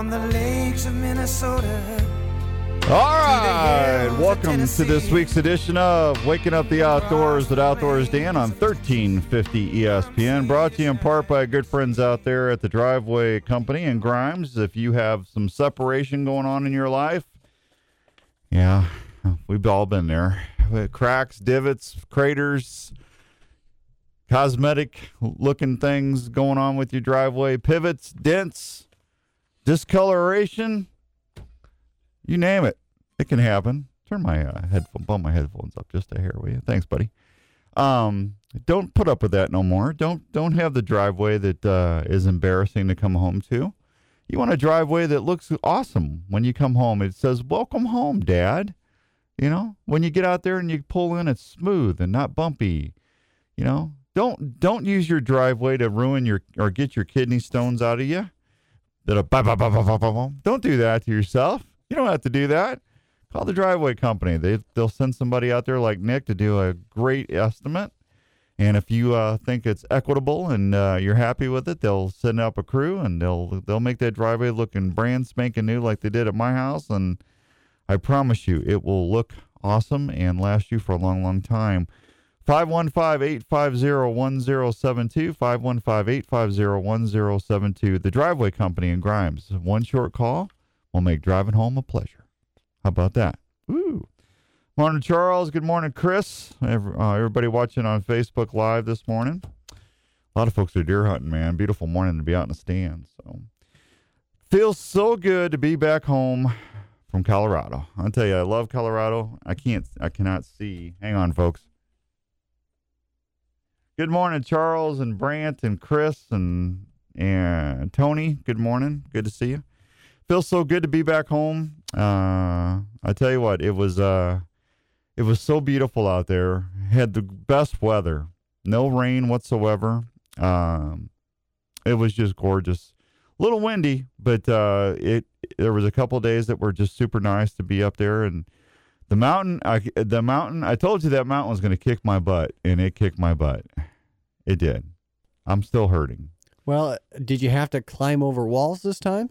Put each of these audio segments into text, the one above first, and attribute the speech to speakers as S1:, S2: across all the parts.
S1: From the lakes of Minnesota.
S2: All right, welcome to this week's edition of Waking Up the Outdoors with Outdoors Dan on 1350 ESPN. Brought to you in part by good friends out there at the Driveway Company in Grimes. If you have some separation going on in your life, yeah, we've all been there. Cracks, divots, craters, cosmetic looking things going on with your driveway, pivots, dents, discoloration you name it, it can happen. Turn my uh, headphone, bump my headphones up just a hair, will you? Thanks, buddy. Um, don't put up with that no more. Don't don't have the driveway that uh, is embarrassing to come home to. You want a driveway that looks awesome when you come home. It says "Welcome home, Dad." You know, when you get out there and you pull in, it's smooth and not bumpy. You know, don't don't use your driveway to ruin your or get your kidney stones out of you. That'll bah, bah, bah, bah, bah, bah, bah. Don't do that to yourself. You don't have to do that. Call the driveway company. They they'll send somebody out there like Nick to do a great estimate. And if you uh, think it's equitable and uh, you're happy with it, they'll send up a crew and they'll they'll make that driveway looking brand spanking new like they did at my house. And I promise you, it will look awesome and last you for a long, long time. 515-850-1072, 515-850-1072. The Driveway Company in Grimes. One short call will make driving home a pleasure. How about that? Woo. Morning, Charles. Good morning, Chris. Uh, everybody watching on Facebook Live this morning. A lot of folks are deer hunting, man. Beautiful morning to be out in the stand. So feels so good to be back home from Colorado. I'll tell you, I love Colorado. I can't, I cannot see. Hang on, folks. Good morning, Charles and Brant and Chris and and Tony. Good morning. Good to see you feels so good to be back home. Uh, I tell you what, it was uh, it was so beautiful out there. Had the best weather, no rain whatsoever. Um, it was just gorgeous. A little windy, but uh, it there was a couple days that were just super nice to be up there and the mountain. I the mountain. I told you that mountain was going to kick my butt, and it kicked my butt. It did. I'm still hurting.
S3: Well, did you have to climb over walls this time?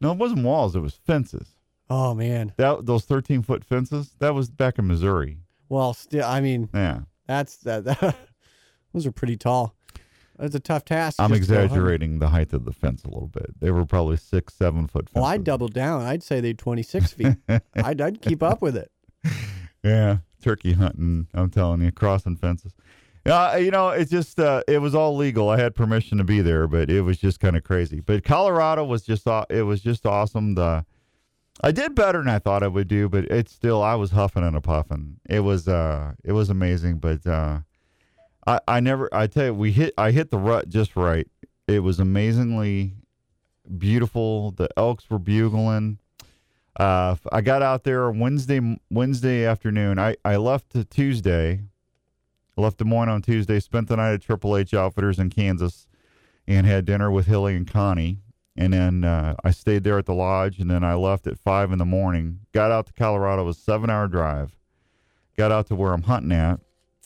S2: No, it wasn't walls. It was fences.
S3: Oh man,
S2: That those 13 foot fences. That was back in Missouri.
S3: well, still, I mean,
S2: Yeah,
S3: that's that. those are pretty tall. That's a tough task.
S2: I'm
S3: just to go hunting.
S2: exaggerating the height of the fence a little bit. They were probably six, seven foot fences.
S3: Well, I'd double down. I'd say they're 26 feet. I'd, I'd keep up with it.
S2: Yeah, turkey hunting. I'm telling you, crossing fences. Yeah, you know, it's just uh, it was all legal. I had permission to be there, but it was just kind of crazy. But Colorado was just aw- it was just awesome. The I did better than I thought I would do, but it's still I was huffing and a puffing. It was uh it was amazing, but uh I I never I tell you we hit I hit the rut just right. It was amazingly beautiful. The elks were bugling. Uh, I got out there Wednesday Wednesday afternoon. I, I left Tuesday. Left Des Moines on Tuesday. Spent the night at Triple H Outfitters in Kansas, and had dinner with Hilly and Connie. And then uh, I stayed there at the lodge, and then I left at five in the morning. Got out to Colorado. It was seven-hour drive. Got out to where I'm hunting at,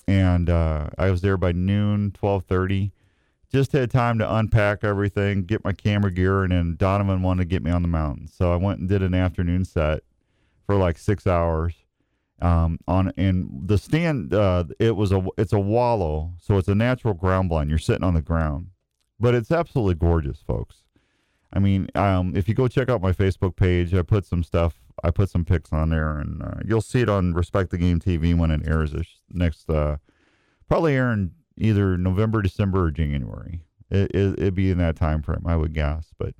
S2: and uh, I was there by noon, twelve thirty. Just had time to unpack everything, get my camera gear, and then Donovan wanted to get me on the mountain. So I went and did an afternoon set for like six hours. Um, on and the stand, uh, it was a it's a wallow, so it's a natural ground blind. You're sitting on the ground, but it's absolutely gorgeous, folks. I mean, um, if you go check out my Facebook page, I put some stuff. I put some pics on there, and uh, you'll see it on Respect the Game TV when it airs this next. Uh, probably airing either November, December, or January. It, it, it'd be in that time frame, I would guess. But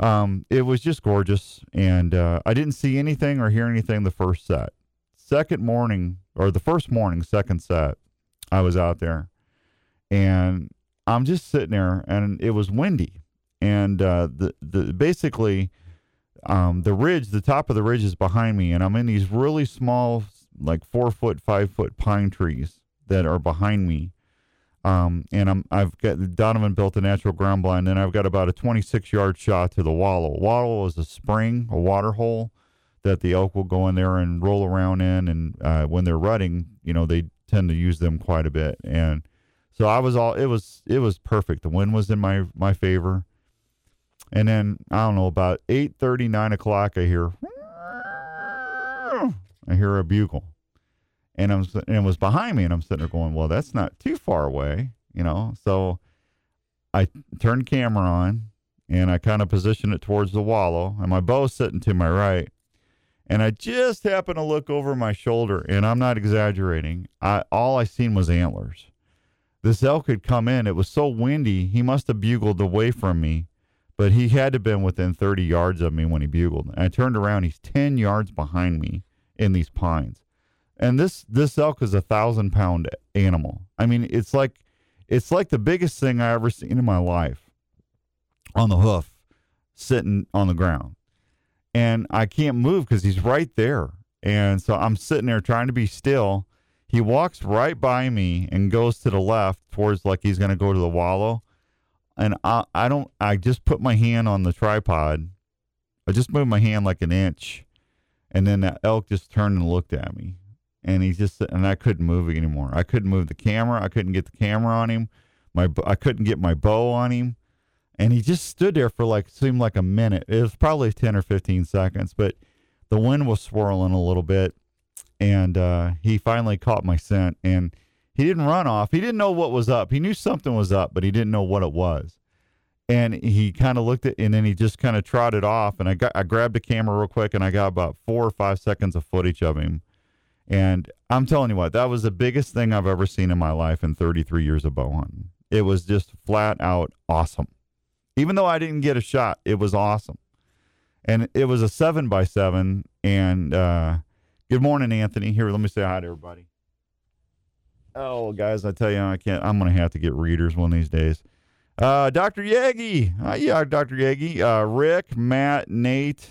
S2: um, it was just gorgeous, and uh, I didn't see anything or hear anything the first set. Second morning, or the first morning, second set, I was out there, and I'm just sitting there, and it was windy, and uh, the the basically um, the ridge, the top of the ridge is behind me, and I'm in these really small, like four foot, five foot pine trees that are behind me. Um, and I'm I've got Donovan built a natural ground blind, and I've got about a 26 yard shot to the wallow. Wallow is a spring, a water hole that the elk will go in there and roll around in, and uh, when they're rutting, you know they tend to use them quite a bit. And so I was all it was it was perfect. The wind was in my my favor. And then I don't know about eight thirty, nine o'clock. I hear I hear a bugle, and I'm and it was behind me, and I'm sitting there going, "Well, that's not too far away," you know. So I turned camera on, and I kind of positioned it towards the wallow, and my bow's sitting to my right, and I just happened to look over my shoulder, and I'm not exaggerating. I all I seen was antlers. This elk had come in. It was so windy. He must have bugled away from me but he had to been within 30 yards of me when he bugled. And I turned around, he's 10 yards behind me in these pines. And this this elk is a thousand pound animal. I mean, it's like it's like the biggest thing I ever seen in my life on the hoof, sitting on the ground. And I can't move because he's right there. And so I'm sitting there trying to be still. He walks right by me and goes to the left towards like he's going to go to the wallow and I, I don't I just put my hand on the tripod. I just moved my hand like an inch, and then that elk just turned and looked at me, and he just and I couldn't move anymore. I couldn't move the camera. I couldn't get the camera on him. My I couldn't get my bow on him, and he just stood there for like seemed like a minute. It was probably ten or fifteen seconds, but the wind was swirling a little bit, and uh, he finally caught my scent and he didn't run off. He didn't know what was up. He knew something was up, but he didn't know what it was. And he kind of looked at, and then he just kind of trotted off. And I got, I grabbed the camera real quick, and I got about four or five seconds of footage of him. And I'm telling you what, that was the biggest thing I've ever seen in my life in 33 years of bow hunting. It was just flat out awesome. Even though I didn't get a shot, it was awesome. And it was a seven by seven. And uh, good morning, Anthony. Here, let me say hi to everybody. Oh, guys, I tell you, I can't. I'm gonna have to get readers one of these days. Uh, Dr. Yagi, uh, yeah, Dr. Yagi, uh, Rick, Matt, Nate,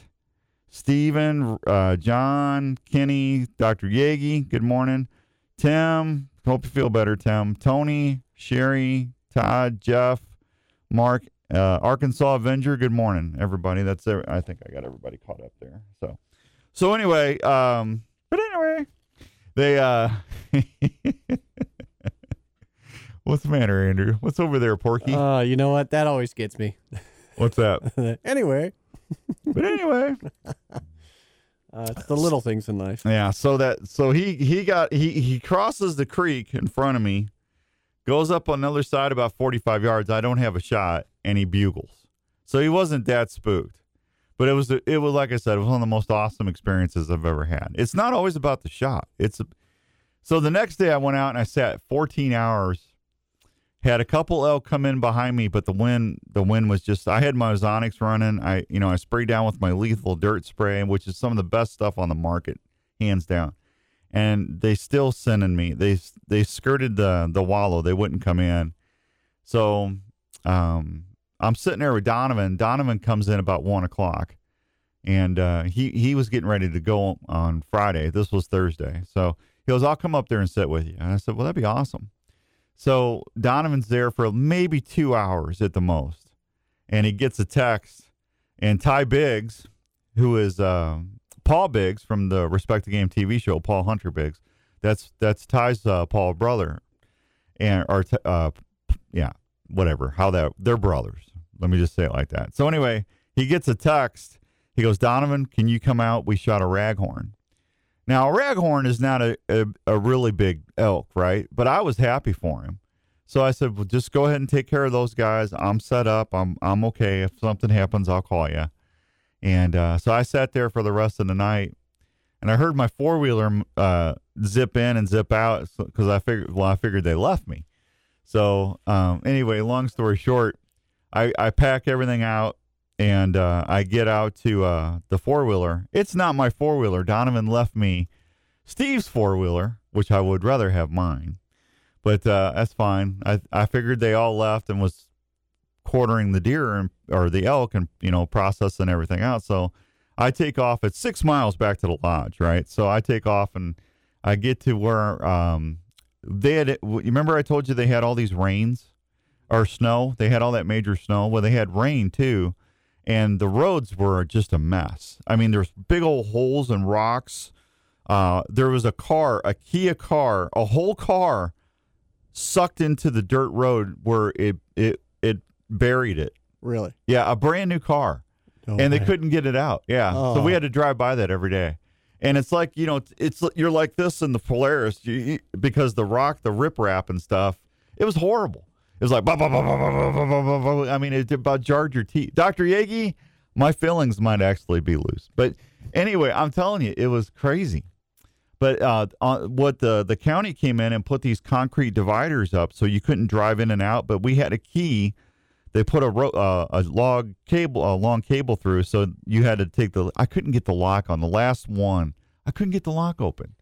S2: Stephen, uh, John, Kenny, Dr. Yagi. Good morning, Tim. Hope you feel better, Tim. Tony, Sherry, Todd, Jeff, Mark, uh, Arkansas Avenger. Good morning, everybody. That's I think I got everybody caught up there. So, so anyway, um, but anyway, they uh. What's the matter, Andrew? What's over there, Porky?
S3: Uh, you know what? That always gets me.
S2: What's that?
S3: anyway,
S2: but anyway,
S3: uh, it's the little things in life.
S2: yeah. So that so he he got he he crosses the creek in front of me, goes up on the other side about forty five yards. I don't have a shot, he bugles. So he wasn't that spooked, but it was it was like I said, it was one of the most awesome experiences I've ever had. It's not always about the shot. It's so the next day I went out and I sat fourteen hours had a couple elk come in behind me, but the wind the wind was just I had my ozonics running. I you know I sprayed down with my lethal dirt spray, which is some of the best stuff on the market, hands down. And they still sending me. They they skirted the the wallow. They wouldn't come in. So um, I'm sitting there with Donovan. Donovan comes in about one o'clock, and uh, he he was getting ready to go on Friday. This was Thursday, so he goes, "I'll come up there and sit with you." And I said, "Well, that'd be awesome." So Donovan's there for maybe two hours at the most, and he gets a text, and Ty Biggs, who is uh, Paul Biggs from the Respect the Game TV show, Paul Hunter Biggs, that's that's Ty's uh, Paul brother, and or uh, yeah, whatever. How that they're brothers. Let me just say it like that. So anyway, he gets a text. He goes, Donovan, can you come out? We shot a raghorn. Now, a raghorn is not a, a, a really big elk, right? But I was happy for him. So I said, well, just go ahead and take care of those guys. I'm set up. I'm I'm okay. If something happens, I'll call you. And uh, so I sat there for the rest of the night, and I heard my four wheeler uh, zip in and zip out because I figured, well, I figured they left me. So um, anyway, long story short, I I pack everything out and uh, I get out to uh, the four wheeler. It's not my four wheeler. Donovan left me Steve's four wheeler, which I would rather have mine but uh, that's fine. I I figured they all left and was quartering the deer and or the elk and you know processing everything out. So I take off. It's six miles back to the lodge, right? So I take off and I get to where um, they had. You remember I told you they had all these rains or snow. They had all that major snow. Well, they had rain too, and the roads were just a mess. I mean, there's big old holes and rocks. Uh, there was a car, a Kia car, a whole car sucked into the dirt road where it it it buried it.
S3: Really?
S2: Yeah, a brand new car,
S3: No
S2: and they couldn't get it out. Yeah, so we
S3: Oh.
S2: had to drive by that every day. And it's like you know, it's you're like this in the Polaris you, because the rock, the riprap and stuff. It was horrible. It was like, bah, bah, bah, bah, bah, bah, bah, bah, bah. I mean, it about jarred your teeth. Doctor Yagi, my feelings might actually be loose, but anyway, I'm telling you, it was crazy. But uh, uh, what the the county came in and put these concrete dividers up so you couldn't drive in and out. But we had a key. They put a ro- uh, a log cable, a long cable through, so you had to take the. I couldn't get the lock on the last one. I couldn't get the lock open,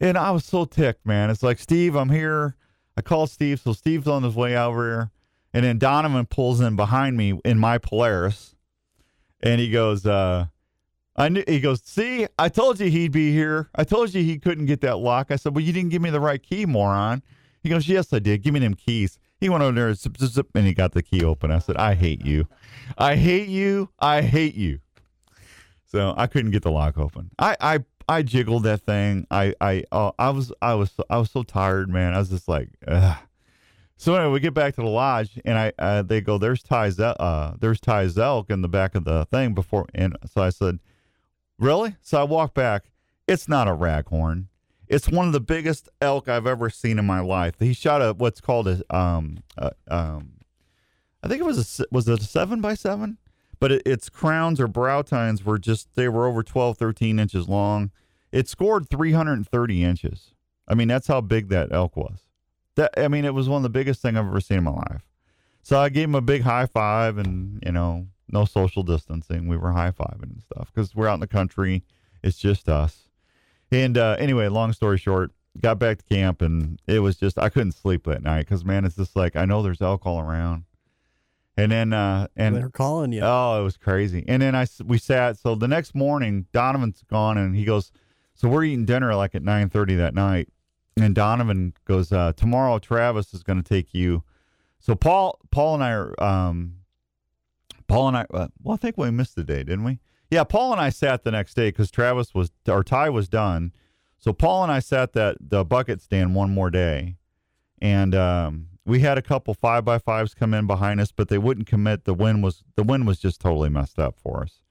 S2: and I was so ticked, man. It's like Steve, I'm here. I call Steve, so Steve's on his way over here, and then Donovan pulls in behind me in my Polaris, and he goes, uh, I knew he goes, see, I told you he'd be here. I told you he couldn't get that lock. I said, Well, you didn't give me the right key, moron. He goes, Yes, I did. Give me them keys. He went over there and zip, zip, zip, and he got the key open. I said, I hate you. I hate you. I hate you. So I couldn't get the lock open. I I, I jiggled that thing. I I uh, I was I was I was so tired, man. I was just like, Ugh. So anyway, we get back to the lodge, and I uh, they go, "There's Ty's uh, there's Ty's elk in the back of the thing before." And so I said, "Really?" So I walk back. It's not a raghorn. It's one of the biggest elk I've ever seen in my life. He shot a what's called a um, a, um I think it was a was it a seven by seven, but it, its crowns or brow tines were just they were over 12, 13 inches long. It scored 330 inches. I mean, that's how big that elk was. That I mean, it was one of the biggest thing I've ever seen in my life. So I gave him a big high five, and you know, no social distancing. We were high fiving and stuff because we're out in the country. It's just us. And uh, anyway, long story short, got back to camp, and it was just I couldn't sleep that night because man, it's just like I know there's alcohol around. And then uh, and
S3: They're calling you.
S2: Oh, it was crazy. And then I we sat. So the next morning, Donovan's gone, and he goes, "So we're eating dinner like at nine thirty that night." And Donovan goes, uh, "Tomorrow, Travis is going to take you." So Paul, Paul and I are, um, Paul and I. Uh, well, I think we missed the day, didn't we? Yeah, Paul and I sat the next day because Travis was or Ty was done. So Paul and I sat that the bucket stand one more day, and um, we had a couple five by fives come in behind us, but they wouldn't commit. The wind was the wind was just totally messed up for us,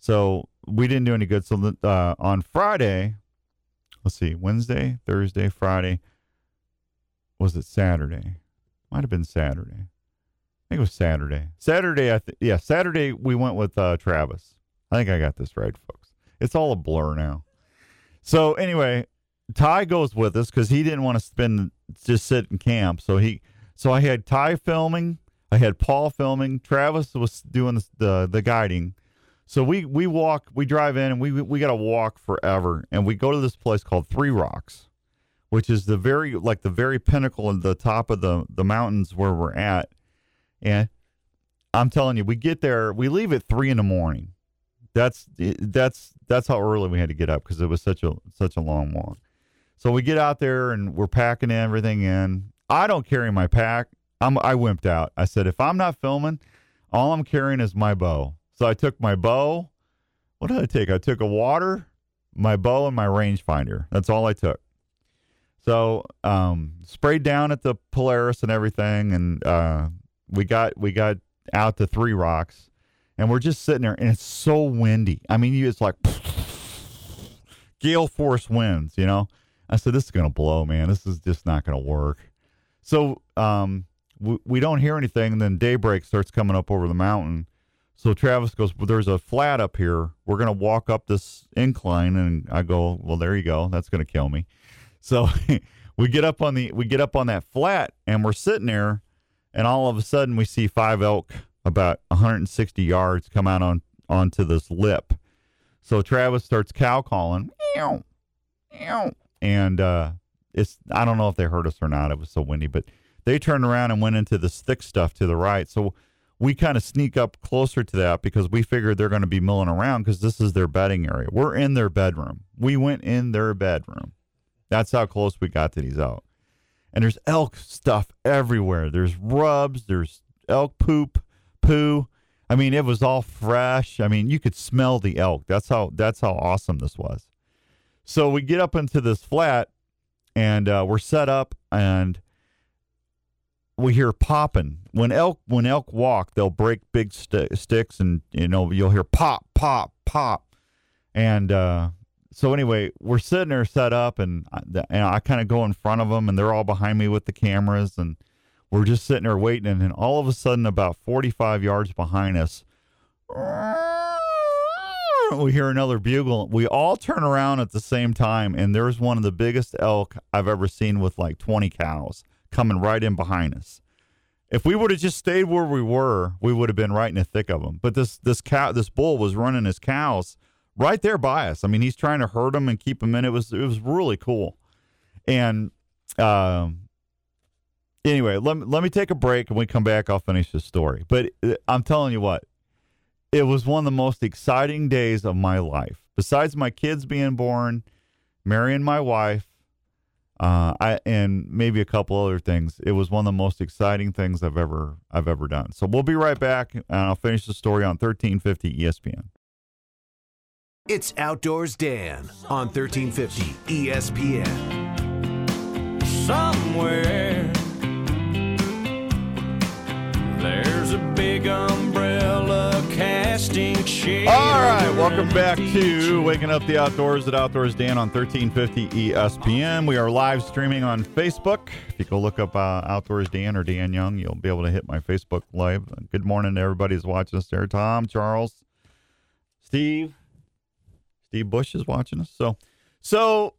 S2: so we didn't do any good. So uh, on Friday, let's see, Wednesday, Thursday, Friday, was it Saturday? Might have been Saturday. I think it was Saturday. Saturday, I th- yeah, Saturday we went with uh, Travis. I think I got this right, folks. It's all a blur now. So anyway, Ty goes with us because he didn't want to spend just sit in camp. So he, so I had Ty filming, I had Paul filming, Travis was doing the the, the guiding. So we we walk, we drive in, and we we got to walk forever, and we go to this place called Three Rocks, which is the very like the very pinnacle of the top of the the mountains where we're at, and I'm telling you, we get there, we leave at three in the morning. That's that's that's how early we had to get up because it was such a such a long walk. So we get out there and we're packing everything in. I don't carry my pack. I'm I wimped out. I said if I'm not filming, all I'm carrying is my bow. So I took my bow. What did I take? I took a water, my bow, and my rangefinder. That's all I took. So um, sprayed down at the Polaris and everything, and uh, we got we got out to Three Rocks, and we're just sitting there, and it's so windy. I mean, it's like gale force winds, you know. I said, this is to blow, man. This is just not to work. So um, we, we don't hear anything. And then daybreak starts coming up over the mountain. So Travis goes, well, there's a flat up here. We're to walk up this incline. And I go, well, there you go. That's to kill me. So we get up on the, we get up on that flat and we're sitting there and all of a sudden we see five elk about 160 yards come out on, onto this lip. So Travis starts cow calling, meow, meow, and uh, it's I don't know if they heard us or not. It was so windy, but they turned around and went into this thick stuff to the right. So we kind of sneak up closer to that because we figured they're going to be milling around because this is their bedding area. We're in their bedroom. We went in their bedroom. That's how close we got to these elk. And there's elk stuff everywhere. There's rubs. There's elk poop, poo. I mean, it was all fresh. I mean, you could smell the elk. That's how that's how awesome this was. So we get up into this flat, and uh, we're set up, and we hear popping. When elk when elk walk, they'll break big st- sticks, and you know you'll hear pop, pop, pop, and uh, so anyway, we're sitting there set up, and and I kind of go in front of them, and they're all behind me with the cameras, and we're just sitting there waiting, and then all of a sudden, about 45 yards behind us, we hear another bugle. We all turn around at the same time, and there's one of the biggest elk I've ever seen with like 20 cows coming right in behind us. If we would have just stayed where we were, we would have been right in the thick of them. But this this cow, this bull was running his cows right there by us. I mean, he's trying to herd them and keep them in. It was it was really cool. And um, anyway, let me, let me take a break and we come back. I'll finish the story. But uh, I'm telling you what, it was one of the most exciting days of my life. Besides my kids being born, marrying my wife, uh, I and maybe a couple other things. It was one of the most exciting things I've ever I've ever done. So we'll be right back, and I'll finish the story on 1350 ESPN.
S4: It's Outdoors Dan on 1350 ESPN.
S1: somewhere. There's a big umbrella casting shade.
S2: All right, welcome back to Waking Up the Outdoors at Outdoors Dan on 1350 ESPN. We are live streaming on Facebook. If you go look up uh, Outdoors Dan or Dan Young, you'll be able to hit my Facebook live. Good morning to everybody who's watching us there. Tom, Charles, Steve, Steve Bush is watching us. So, so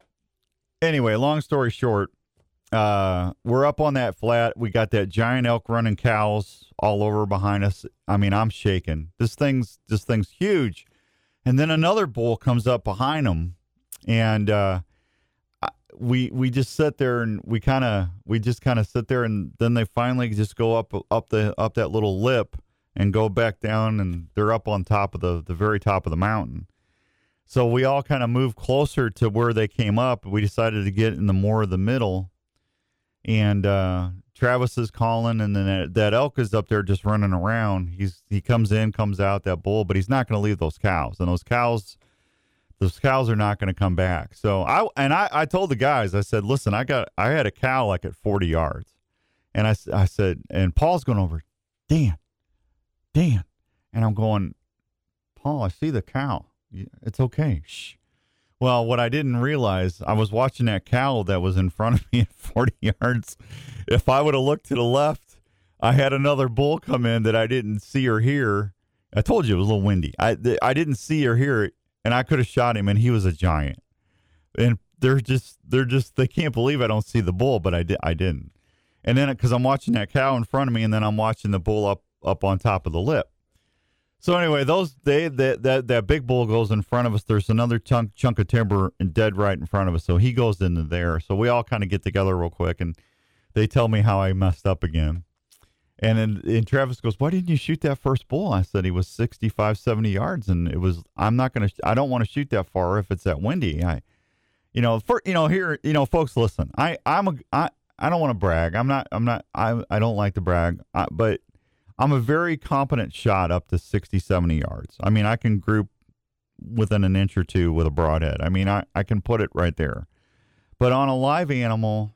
S2: anyway, long story short, uh, we're up on that flat. We got that giant elk running cows all over behind us. I mean, I'm shaking. This thing's this thing's huge. And then another bull comes up behind them, and uh, we we just sit there and we kind of we just kind of sit there, and then they finally just go up up the up that little lip and go back down, and they're up on top of the the very top of the mountain. So we all kind of moved closer to where they came up. We decided to get in the more of the middle, and uh, Travis is calling, and then that, that elk is up there just running around. He's he comes in, comes out that bull, but he's not going to leave those cows, and those cows, those cows are not going to come back. So I and I I told the guys, I said, listen, I got I had a cow like at forty yards, and I I said, and Paul's going over, Dan, Dan, and I'm going, Paul, I see the cow. It's okay. Shh. Well, what I didn't realize, I was watching that cow that was in front of me at 40 yards. If I would have looked to the left, I had another bull come in that I didn't see or hear. I told you it was a little windy. I I didn't see or hear it, and I could have shot him, and he was a giant. And they're just they're just they can't believe I don't see the bull, but I did I didn't. And then because I'm watching that cow in front of me, and then I'm watching the bull up up on top of the lip. So anyway, those they that that that big bull goes in front of us. There's another chunk chunk of timber dead right in front of us. So he goes into there. So we all kind of get together real quick, and they tell me how I messed up again. And then and Travis goes, "Why didn't you shoot that first bull?" I said he was 65, 70 yards, and it was. I'm not gonna. I don't want to shoot that far if it's that windy. I, you know, for you know here, you know, folks, listen. I I'm a I I don't want to brag. I'm not. I'm not. I I don't like to brag. I, but I'm a very competent shot up to 60, 70 yards. I mean, I can group within an inch or two with a broadhead. I mean, I, I can put it right there. But on a live animal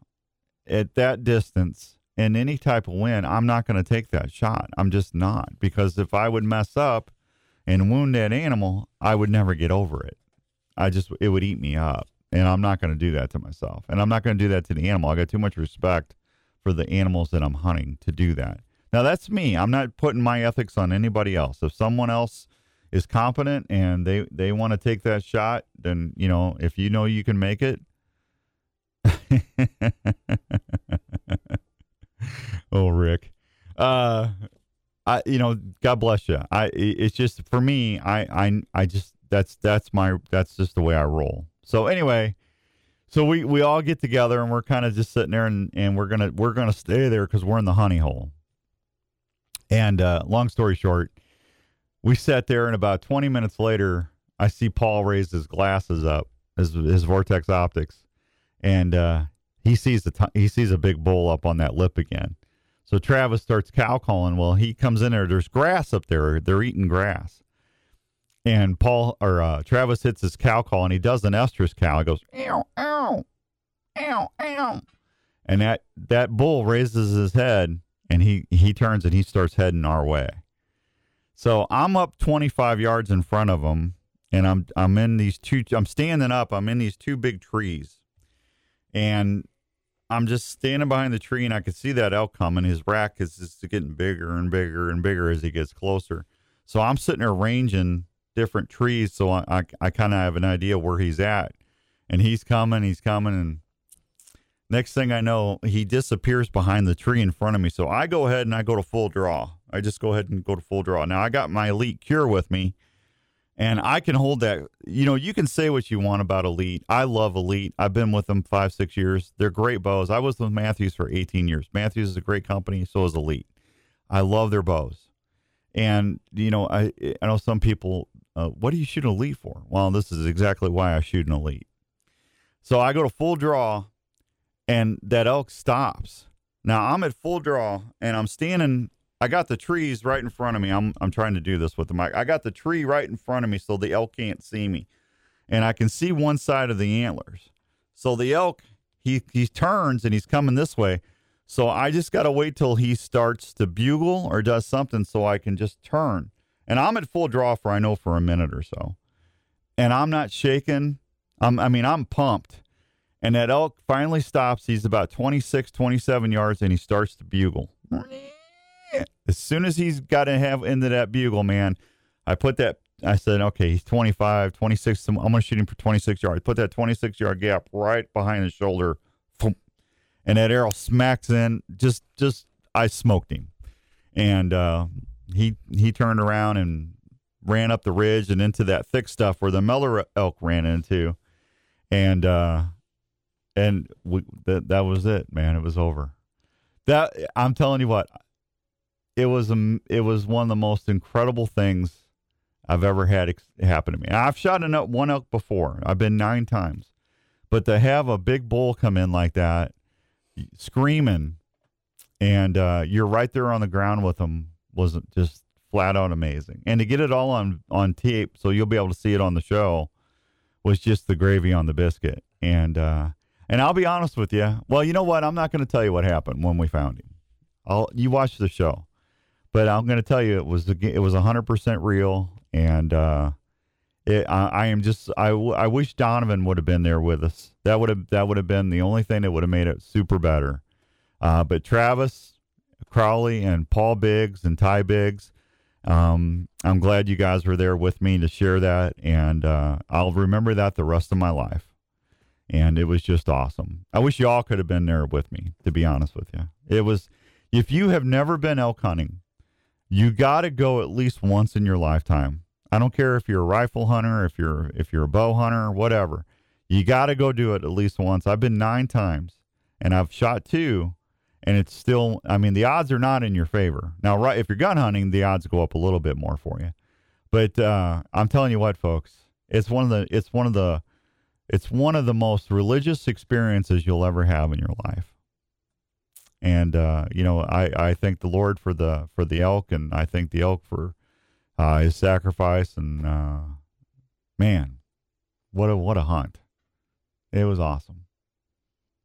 S2: at that distance in any type of wind, I'm not going to take that shot. I'm just not. Because if I would mess up and wound that animal, I would never get over it. I just it would eat me up, and I'm not going to do that to myself, and I'm not going to do that to the animal. I got too much respect for the animals that I'm hunting to do that. Now that's me. I'm not putting my ethics on anybody else. If someone else is competent and they they want to take that shot, then you know if you know you can make it. oh, Rick. Uh, I you know God bless you. I it's just for me. I I I just that's that's my that's just the way I roll. So anyway, so we we all get together and we're kind of just sitting there and and we're gonna we're gonna stay there because we're in the honey hole. And uh, long story short, we sat there and about 20 minutes later, I see Paul raise his glasses up, his his Vortex optics, and uh, he sees the t- he sees a big bull up on that lip again. So Travis starts cow calling. Well, he comes in there. There's grass up there. They're eating grass. And Paul or uh, Travis hits his cow call and he does an estrus cow. He goes, ow, ow, ow, ow. And that, that bull raises his head and he, he turns and he starts heading our way. So I'm up 25 yards in front of him and I'm, I'm in these two, I'm standing up. I'm in these two big trees and I'm just standing behind the tree and I can see that elk coming. His rack is just getting bigger and bigger and bigger as he gets closer. So I'm sitting there ranging different trees, so I I, I kind of have an idea where he's at, and he's coming, he's coming, and next thing I know, he disappears behind the tree in front of me. So I go ahead and I go to full draw. I just go ahead and go to full draw. Now I got my elite Kure with me and I can hold that. You know, you can say what you want about Elite. I love Elite. I've been with them five, six years. They're great bows. I was with Mathews for 18 years. Mathews is a great company. So is Elite. I love their bows. And you know, I I know some people. Uh, what do you shoot an Elite for? Well, this is exactly why I shoot an Elite. So I go to full draw, and that elk stops. Now I'm at full draw, and I'm standing I got the trees right in front of me. I'm I'm trying to do this with the mic. I got the tree right in front of me so the elk can't see me. And I can see one side of the antlers. So the elk he he turns and he's coming this way. So I just got to wait till he starts to bugle or does something so I can just turn. And I'm at full draw for I know for a minute or so. And I'm not shaking. I'm I mean I'm pumped. And that elk finally stops. He's about 26, 27 yards and he starts to bugle. As soon as he's got to have into that bugle, man, I put that. I said, okay, he's 25, 26. I'm going to shoot him for 26 yards. Put that 26 yard gap right behind his shoulder, and that arrow smacks in. Just, just, I smoked him, and uh, he he turned around and ran up the ridge and into that thick stuff where the Miller elk ran into, and uh, and we, that that was it, man. It was over. That I'm telling you what, it was a, it was one of the most incredible things I've ever had ex- happen to me. I've shot an, one elk before. I've been nine times, but to have a big bull come in like that, screaming, and uh, you're right there on the ground with them was just flat out amazing. And to get it all on on tape, so you'll be able to see it on the show, was just the gravy on the biscuit. And uh, and I'll be honest with you. Well, you know what? I'm not going to tell you what happened when we found him. I'll you watch the show. But I'm going to tell you, it was it was 100 percent real, and uh, it, I, I, am just I, I wish Donovan would have been there with us. That would have that would have been the only thing that would have made it super better. Uh, but Travis Crowley and Paul Biggs and Ty Biggs, um, I'm glad you guys were there with me to share that, and uh, I'll remember that the rest of my life. And it was just awesome. I wish y'all could have been there with me. To be honest with you, it was. If you have never been elk hunting, you got to go at least once in your lifetime. I don't care if you're a rifle hunter, if you're if you're a bow hunter, whatever. You got to go do it at least once. I've been 9 times and I've shot two and it's still I mean the odds are not in your favor. Now right if you're gun hunting, the odds go up a little bit more for you. But uh, I'm telling you what folks, it's one of the it's one of the it's one of the most religious experiences you'll ever have in your life and uh, you know I, I thank the Lord for the for the elk, and I thank the elk for uh, his sacrifice. And uh, man, what a what a hunt! It was awesome.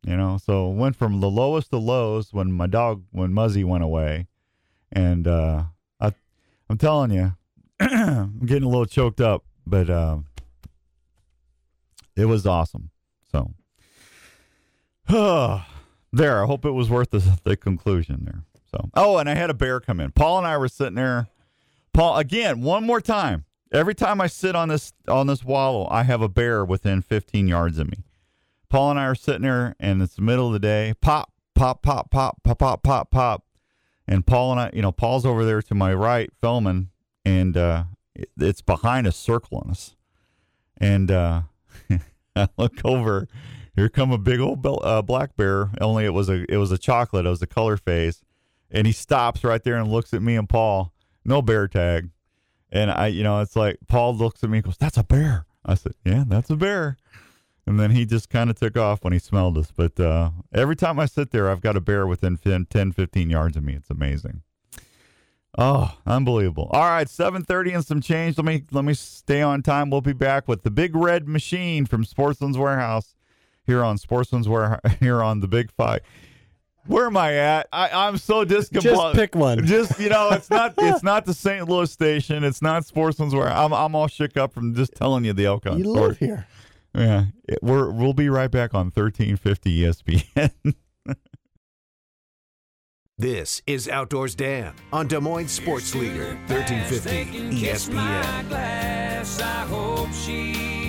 S2: You know, so went from the lowest to lows when my dog when Muzzy went away, and uh, I I'm telling you, I'm getting a little choked up, but uh, it was awesome. So, there. I hope it was worth the, the conclusion there. So, oh, and I had a bear come in. Paul and I were sitting there. Paul, again, one more time. Every time I sit on this on this wallow, I have a bear within 15 yards of me. Paul and I are sitting there, and it's the middle of the day. Pop, pop, pop, pop, pop, pop, pop, pop. And Paul and I, you know, Paul's over there to my right filming, and uh, it- it's behind us, circling us. And uh, I look over. Here come a big old uh, black bear. Only it was a it was a chocolate. It was a color phase, and he stops right there and looks at me and Paul. No bear tag, and I, you know, it's like Paul looks at me and goes, "That's a bear." I said, "Yeah, that's a bear." And then he just kind of took off when he smelled us. But uh, every time I sit there, I've got a bear within 10, 10 15 yards of me. It's amazing. Oh, unbelievable. All right, 7:30 and some change. Let me let me stay on time. We'll be back with the Big Red Machine from Sportsman's Warehouse here on Sportsman's Warehouse here on the Big Five. Where am I at? I, I'm so discombobulated.
S3: Just pick one.
S2: Just you know, it's not it's not the St. Louis station. It's not Sportsman's Warehouse. I'm I'm all shook up from just telling you the outcome.
S3: You
S2: story.
S3: live here.
S2: Yeah, it, we're we'll be right back on 1350 ESPN.
S4: This is Outdoors Dan on Des Moines Sports Leader, E 1350 ESPN.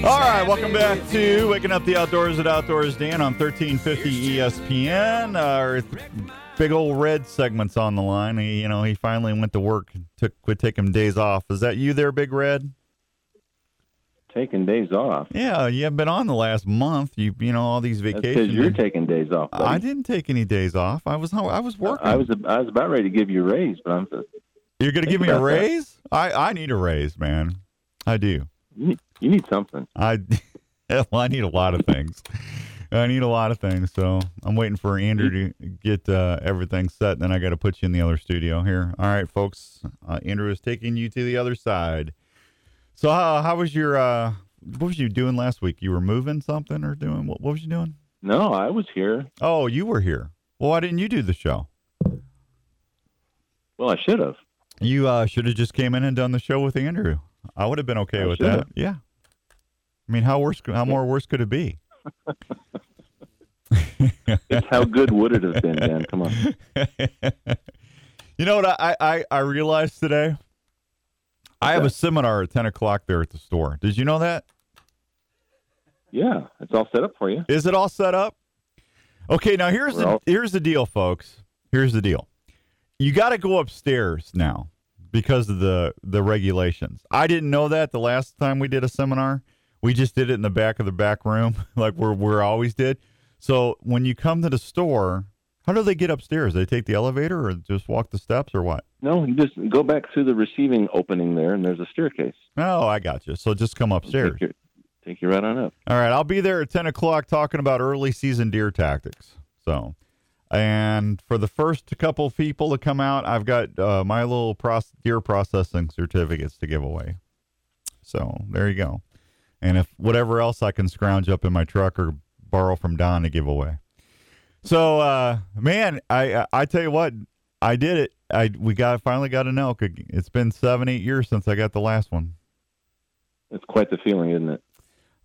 S2: All right, welcome back to Waking Up the Outdoors at Outdoors Dan on 1350 ESPN. Our big old red segment's on the line. He, you know, he finally went to work, took quit taking days off. Is that you there, Big Red?
S5: Taking days off.
S2: Yeah, you have been on the last month. You, you know, all these vacations.
S5: because you're taking days off. buddy.
S2: I didn't take any days off. I was I was working.
S5: I was I was about ready to give you a raise, but I'm
S2: You're gonna give me a
S5: about that.
S2: raise? I I need a raise, man. I do.
S5: you need, you need something.
S2: I well, I need a lot of things. I need a lot of things. So I'm waiting for Andrew to get uh, everything set. and Then I got to put you in the other studio here. All right, folks. Uh, Andrew is taking you to the other side. So how how was your uh, what was you doing last week? You were moving something or doing what? What was you doing?
S5: No, I was here.
S2: Oh, you were here. Well, why didn't you do the show?
S5: Well, I should have.
S2: You uh, should have just came in and done the show with Andrew. I would have been okay
S5: I
S2: with that. Yeah. I mean, how worse? How more worse could it be?
S5: It's how good would it have been, Dan? Come on.
S2: you know what I, I, I realized today? I have a seminar at 10 o'clock there at the store. Did you know that?
S5: Yeah, it's all set up for you.
S2: Is it all set up? Okay, now here's
S5: We're
S2: the
S5: all-
S2: here's the deal, folks. Here's the deal. You got to go upstairs now because of the the regulations. I didn't know that the last time we did a seminar. We just did it in the back of the back room, like we're we always did. So when you come to the store, how do they get upstairs? They take the elevator or just walk the steps or what?
S5: No, you just go back through the receiving opening there, and there's a staircase.
S2: Oh, I got you. So just come upstairs.
S5: Take you, take you right on up.
S2: All right, I'll be there at 10 o'clock talking about early season deer tactics. So, and for the first couple people to come out, I've got uh, my little proce- deer processing certificates to give away. So there you go. And if whatever else I can scrounge up in my truck or borrow from Don to give away. So, uh, man, I I tell you what, I did it. I we got finally got an elk. It's been seven eight years since I got the last one.
S5: It's quite the feeling, isn't it?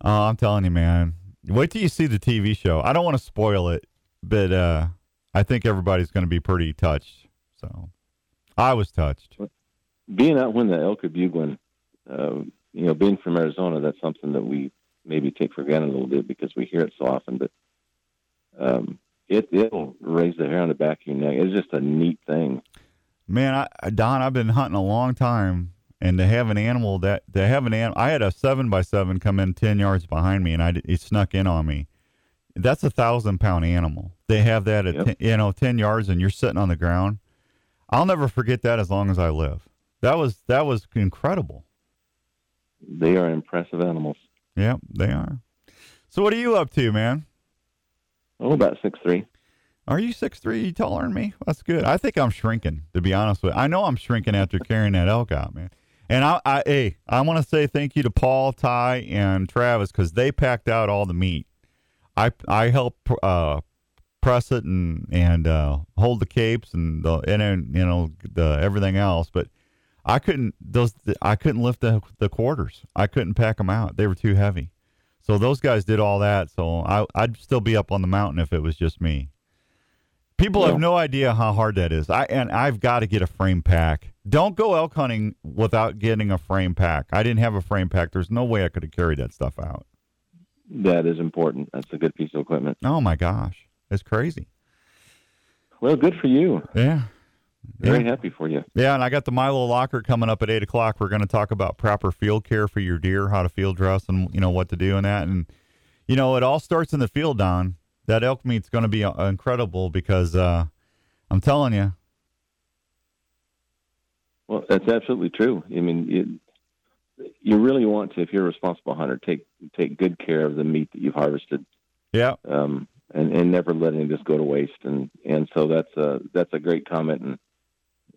S2: Oh, I'm telling you, man. Wait till you see the TV show. I don't want to spoil it, but uh, I think everybody's going to be pretty touched. So, I was touched.
S5: Being out when the elk are bugling, uh, you know, being from Arizona, that's something that we maybe take for granted a little bit because we hear it so often. But um, it it'll raise the hair on the back of your neck. It's just a neat thing.
S2: Man, I, Don, I've been hunting a long time, and to have an animal that to have an animal, I had a seven by seven come in ten yards behind me, and I it snuck in on me. That's a thousand pound animal. They have that at
S5: Yep.
S2: 10, you know ten yards, and you're sitting on the ground. I'll never forget that as long as I live. That was that was incredible.
S5: They are impressive animals.
S2: Yep, they are. So what are you up to, man?
S5: Oh, about six three.
S2: Are you six three? You taller than me? That's good. I think I'm shrinking, to be honest with you. I know I'm shrinking after carrying that elk out, man. And I, I hey, I want to say thank you to Paul, Ty, and Travis because they packed out all the meat. I I helped uh, press it and and uh, hold the capes and the and you know the everything else, but I couldn't those I couldn't lift the the quarters. I couldn't pack them out. They were too heavy. So those guys did all that. So I, I'd still be up on the mountain if it was just me. People have no idea how hard that is. I and I've got to get a frame pack. Don't go elk hunting without getting a frame pack. I didn't have a frame pack. There's no way I could have carried that stuff out.
S5: That is important. That's a good piece of equipment.
S2: Oh my gosh, it's crazy.
S5: Well, good for you.
S2: Yeah,
S5: Very
S2: Yeah.
S5: happy for you.
S2: Yeah, and I got the Milo locker coming up at eight o'clock. We're going to talk about proper field care for your deer, how to field dress, and you know what to do in that. And you know, it all starts in the field. Don, that elk meat's going to be uh, incredible because uh, I'm telling you,
S5: Well, that's absolutely true. I mean, you, you really want to, if you're a responsible hunter, take take good care of the meat that you've harvested,
S2: yeah,
S5: um, and and never let any of this go to waste. And and so that's a that's a great comment, and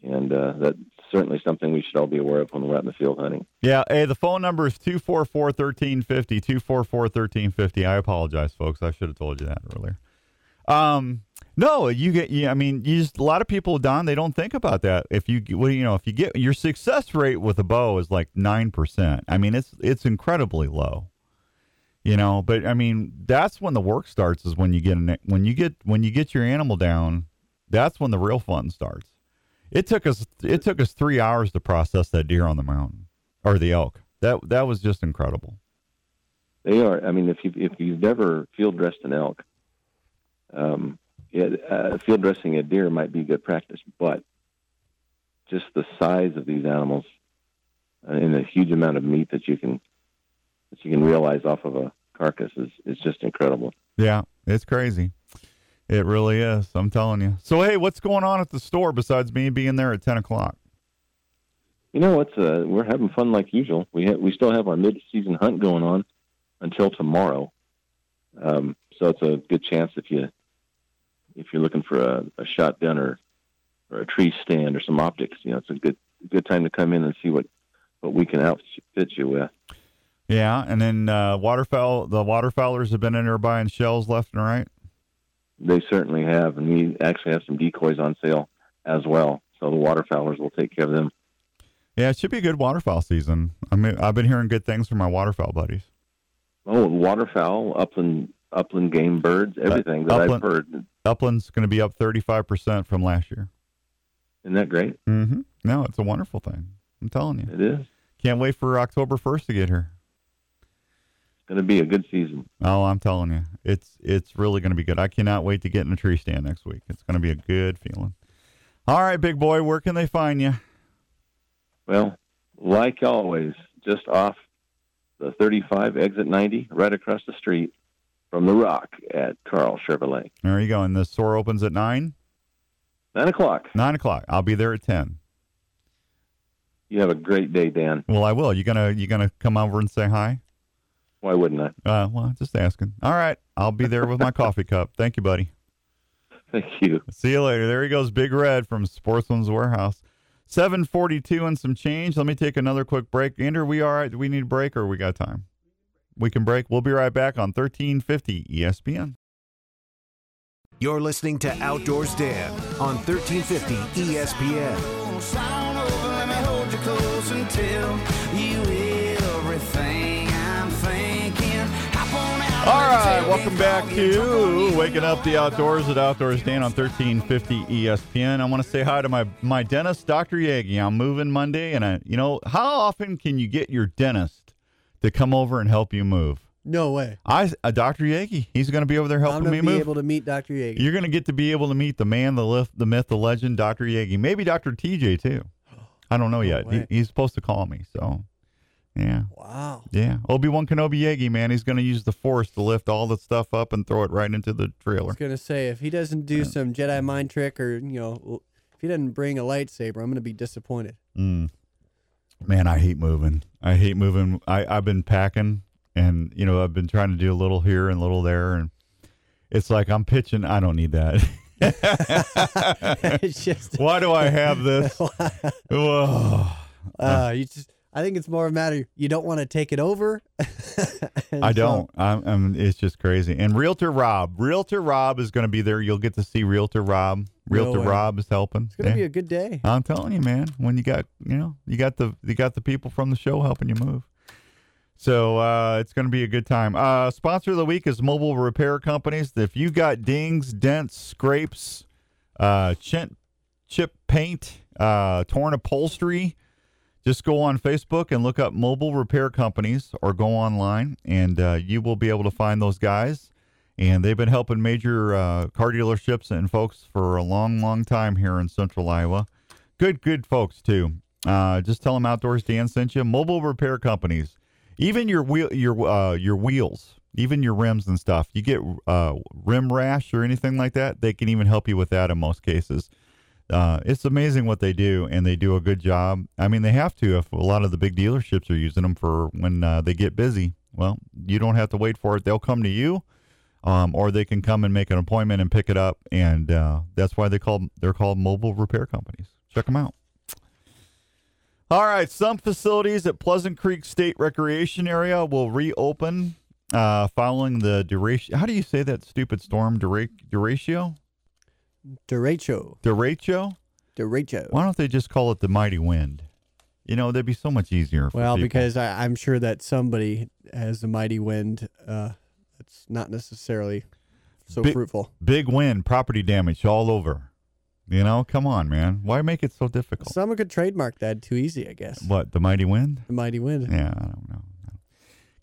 S5: and uh, that's certainly something we should all be aware of when we're out in the field hunting.
S2: yeah. Hey, the phone number is two four four thirteen fifty. Two four four thirteen fifty. I apologize, folks. I should have told you that earlier. Um, no, you get. Yeah, I mean, you just a lot of people, Don, they don't think about that. If you, well, you know, if you get your success rate with a bow is like nine percent. I mean, it's it's incredibly low. You know, but I mean, that's when the work starts. Is when you get an, when you get when you get your animal down. That's when the real fun starts. It took us it took us three hours to process that deer on the mountain or the elk. That that was just incredible.
S5: They are. I mean, if you if you've never field dressed an elk, um, it, uh, field dressing a deer might be good practice, but just the size of these animals uh, and the huge amount of meat that you can that you can realize off of a carcass is is just incredible.
S2: Yeah, it's crazy. It really is. I'm telling you. So hey, what's going on at the store besides me being there at ten o'clock?
S5: You know what's uh, we're having fun like usual. We ha- we still have our mid season hunt going on until tomorrow. Um, so it's a good chance if you if you're looking for a, a shotgun or or a tree stand or some optics, you know, it's a good good time to come in and see what what we can outfit you with.
S2: Yeah, and then uh, waterfowl. The waterfowlers have been in there buying shells left and right.
S5: They certainly have, and we actually have some decoys on sale as well. So the waterfowlers will take care of them.
S2: Yeah, it should be a good waterfowl season. I mean, I've been hearing good things from my waterfowl buddies.
S5: Oh, waterfowl, upland upland game birds, everything that
S2: Uh, upland-
S5: I've heard.
S2: Upland's going to be up 35% from last year.
S5: Isn't that great?
S2: Mm-hmm. No, it's a wonderful thing. I'm telling you.
S5: It is.
S2: Can't wait for October 1st to get here.
S5: Going to be a good season.
S2: Oh, I'm telling you, it's it's really going to be good. I cannot wait to get in a tree stand next week. It's going to be a good feeling. All right, big boy, where can they find you?
S5: Well, like always, just off the 35 exit 90, right across the street from the Rock at Karl Chevrolet.
S2: There you go. And the store opens at nine.
S5: Nine o'clock.
S2: Nine o'clock. I'll be there at ten.
S5: You have a great day, Dan.
S2: Well, I will. You gonna you gonna come over and say hi?
S5: Why wouldn't I?
S2: Uh, well, just asking. All right, I'll be there with my coffee cup. Thank you, buddy.
S5: Thank you.
S2: See you later. There he goes, Big Red from Sportsman's Warehouse. Seven forty-two and some change. Let me take another quick break. Andrew, we all right? Do we need a break or we got time? We can break. We'll be right back on thirteen fifty E ESPN.
S4: You're listening to Outdoors Dan on 1350 ESPN.
S2: All right, welcome back
S1: how you drunk on
S2: to. Waking Up the Outdoors at Outdoors Dan on 1350 ESPN. I want to say hi to my my dentist, Dr. Yagi. I'm moving Monday, and I, you know, how often can you get your dentist to come over and help you move?
S3: No way.
S2: I, uh, Dr. Yagi, he's going to be over there
S3: I'm
S2: helping
S3: gonna
S2: me
S3: be
S2: move.
S3: able to meet Dr. Yeager.
S2: You're going to get to be able to meet the man, the lift, the myth, the legend, Dr. Yagi. Maybe Dr. TJ too. I don't know yet. He, he's supposed to call me, so yeah.
S3: Wow.
S2: Yeah, Obi Wan Kenobi Yagi, man, he's going to use the Force to lift all the stuff up and throw it right into the trailer.
S3: I was gonna say if he doesn't do some Jedi mind trick or you know if he doesn't bring a lightsaber, I'm gonna be disappointed.
S2: Mm. Man, I hate moving. I hate moving. I I've been packing, and you know I've been trying to do a little here and a little there, and it's like I'm pitching. I don't need that.
S3: it's just
S2: Why do I have this? Whoa.
S3: uh, you just I think it's more a matter you don't want to take it over.
S2: I
S3: so-
S2: don't. I'm, I'm. It's just crazy. And Realtor Rob, Realtor Rob is going to be there. You'll get to see Realtor Rob. Realtor
S3: way.
S2: Rob is helping.
S3: It's gonna
S2: Yeah.
S3: be a good day.
S2: I'm telling you, man. When you got, you know, you got the you got the people from the show helping you move. So uh, it's going to be a good time. Uh, sponsor of the week is Mobile Repair Companies. If you got dings, dents, scrapes, uh, chip, chip paint, uh, torn upholstery, just go on Facebook and look up Mobile Repair Companies or go online and uh, you will be able to find those guys. And they've been helping major uh, car dealerships and folks for a long, long time here in central Iowa. Good, good folks, too. Uh, just tell them Outdoors Dan sent you. Mobile Repair Companies. Even your wheel, your uh, your wheels, even your rims and stuff. You get uh, rim rash or anything like that, they can even help you with that in most cases. Uh, it's amazing what they do, and they do a good job. I mean, they have to if a lot of the big dealerships are using them for when uh, they get busy. Well, you don't have to wait for it; they'll come to you, um, or they can come and make an appointment and pick it up. And uh, that's why they call they're called mobile repair companies. Check them out. All right, some facilities at Pleasant Creek State Recreation Area will reopen uh, following the duration. How do you say that stupid storm? Dura-?
S3: Derecho.
S2: Derecho?
S3: Derecho.
S2: Why don't they just call it the mighty wind? You know, that'd be so much easier. For
S3: Well,
S2: people.
S3: because I, I'm sure that somebody has a mighty wind. Uh, it's not necessarily so
S2: Big-
S3: fruitful.
S2: big wind, property damage all over. You know, come on, man. Why make it so difficult?
S3: Someone could trademark that too easy, I guess.
S2: what the mighty wind?
S3: The mighty wind.
S2: Yeah, I don't know.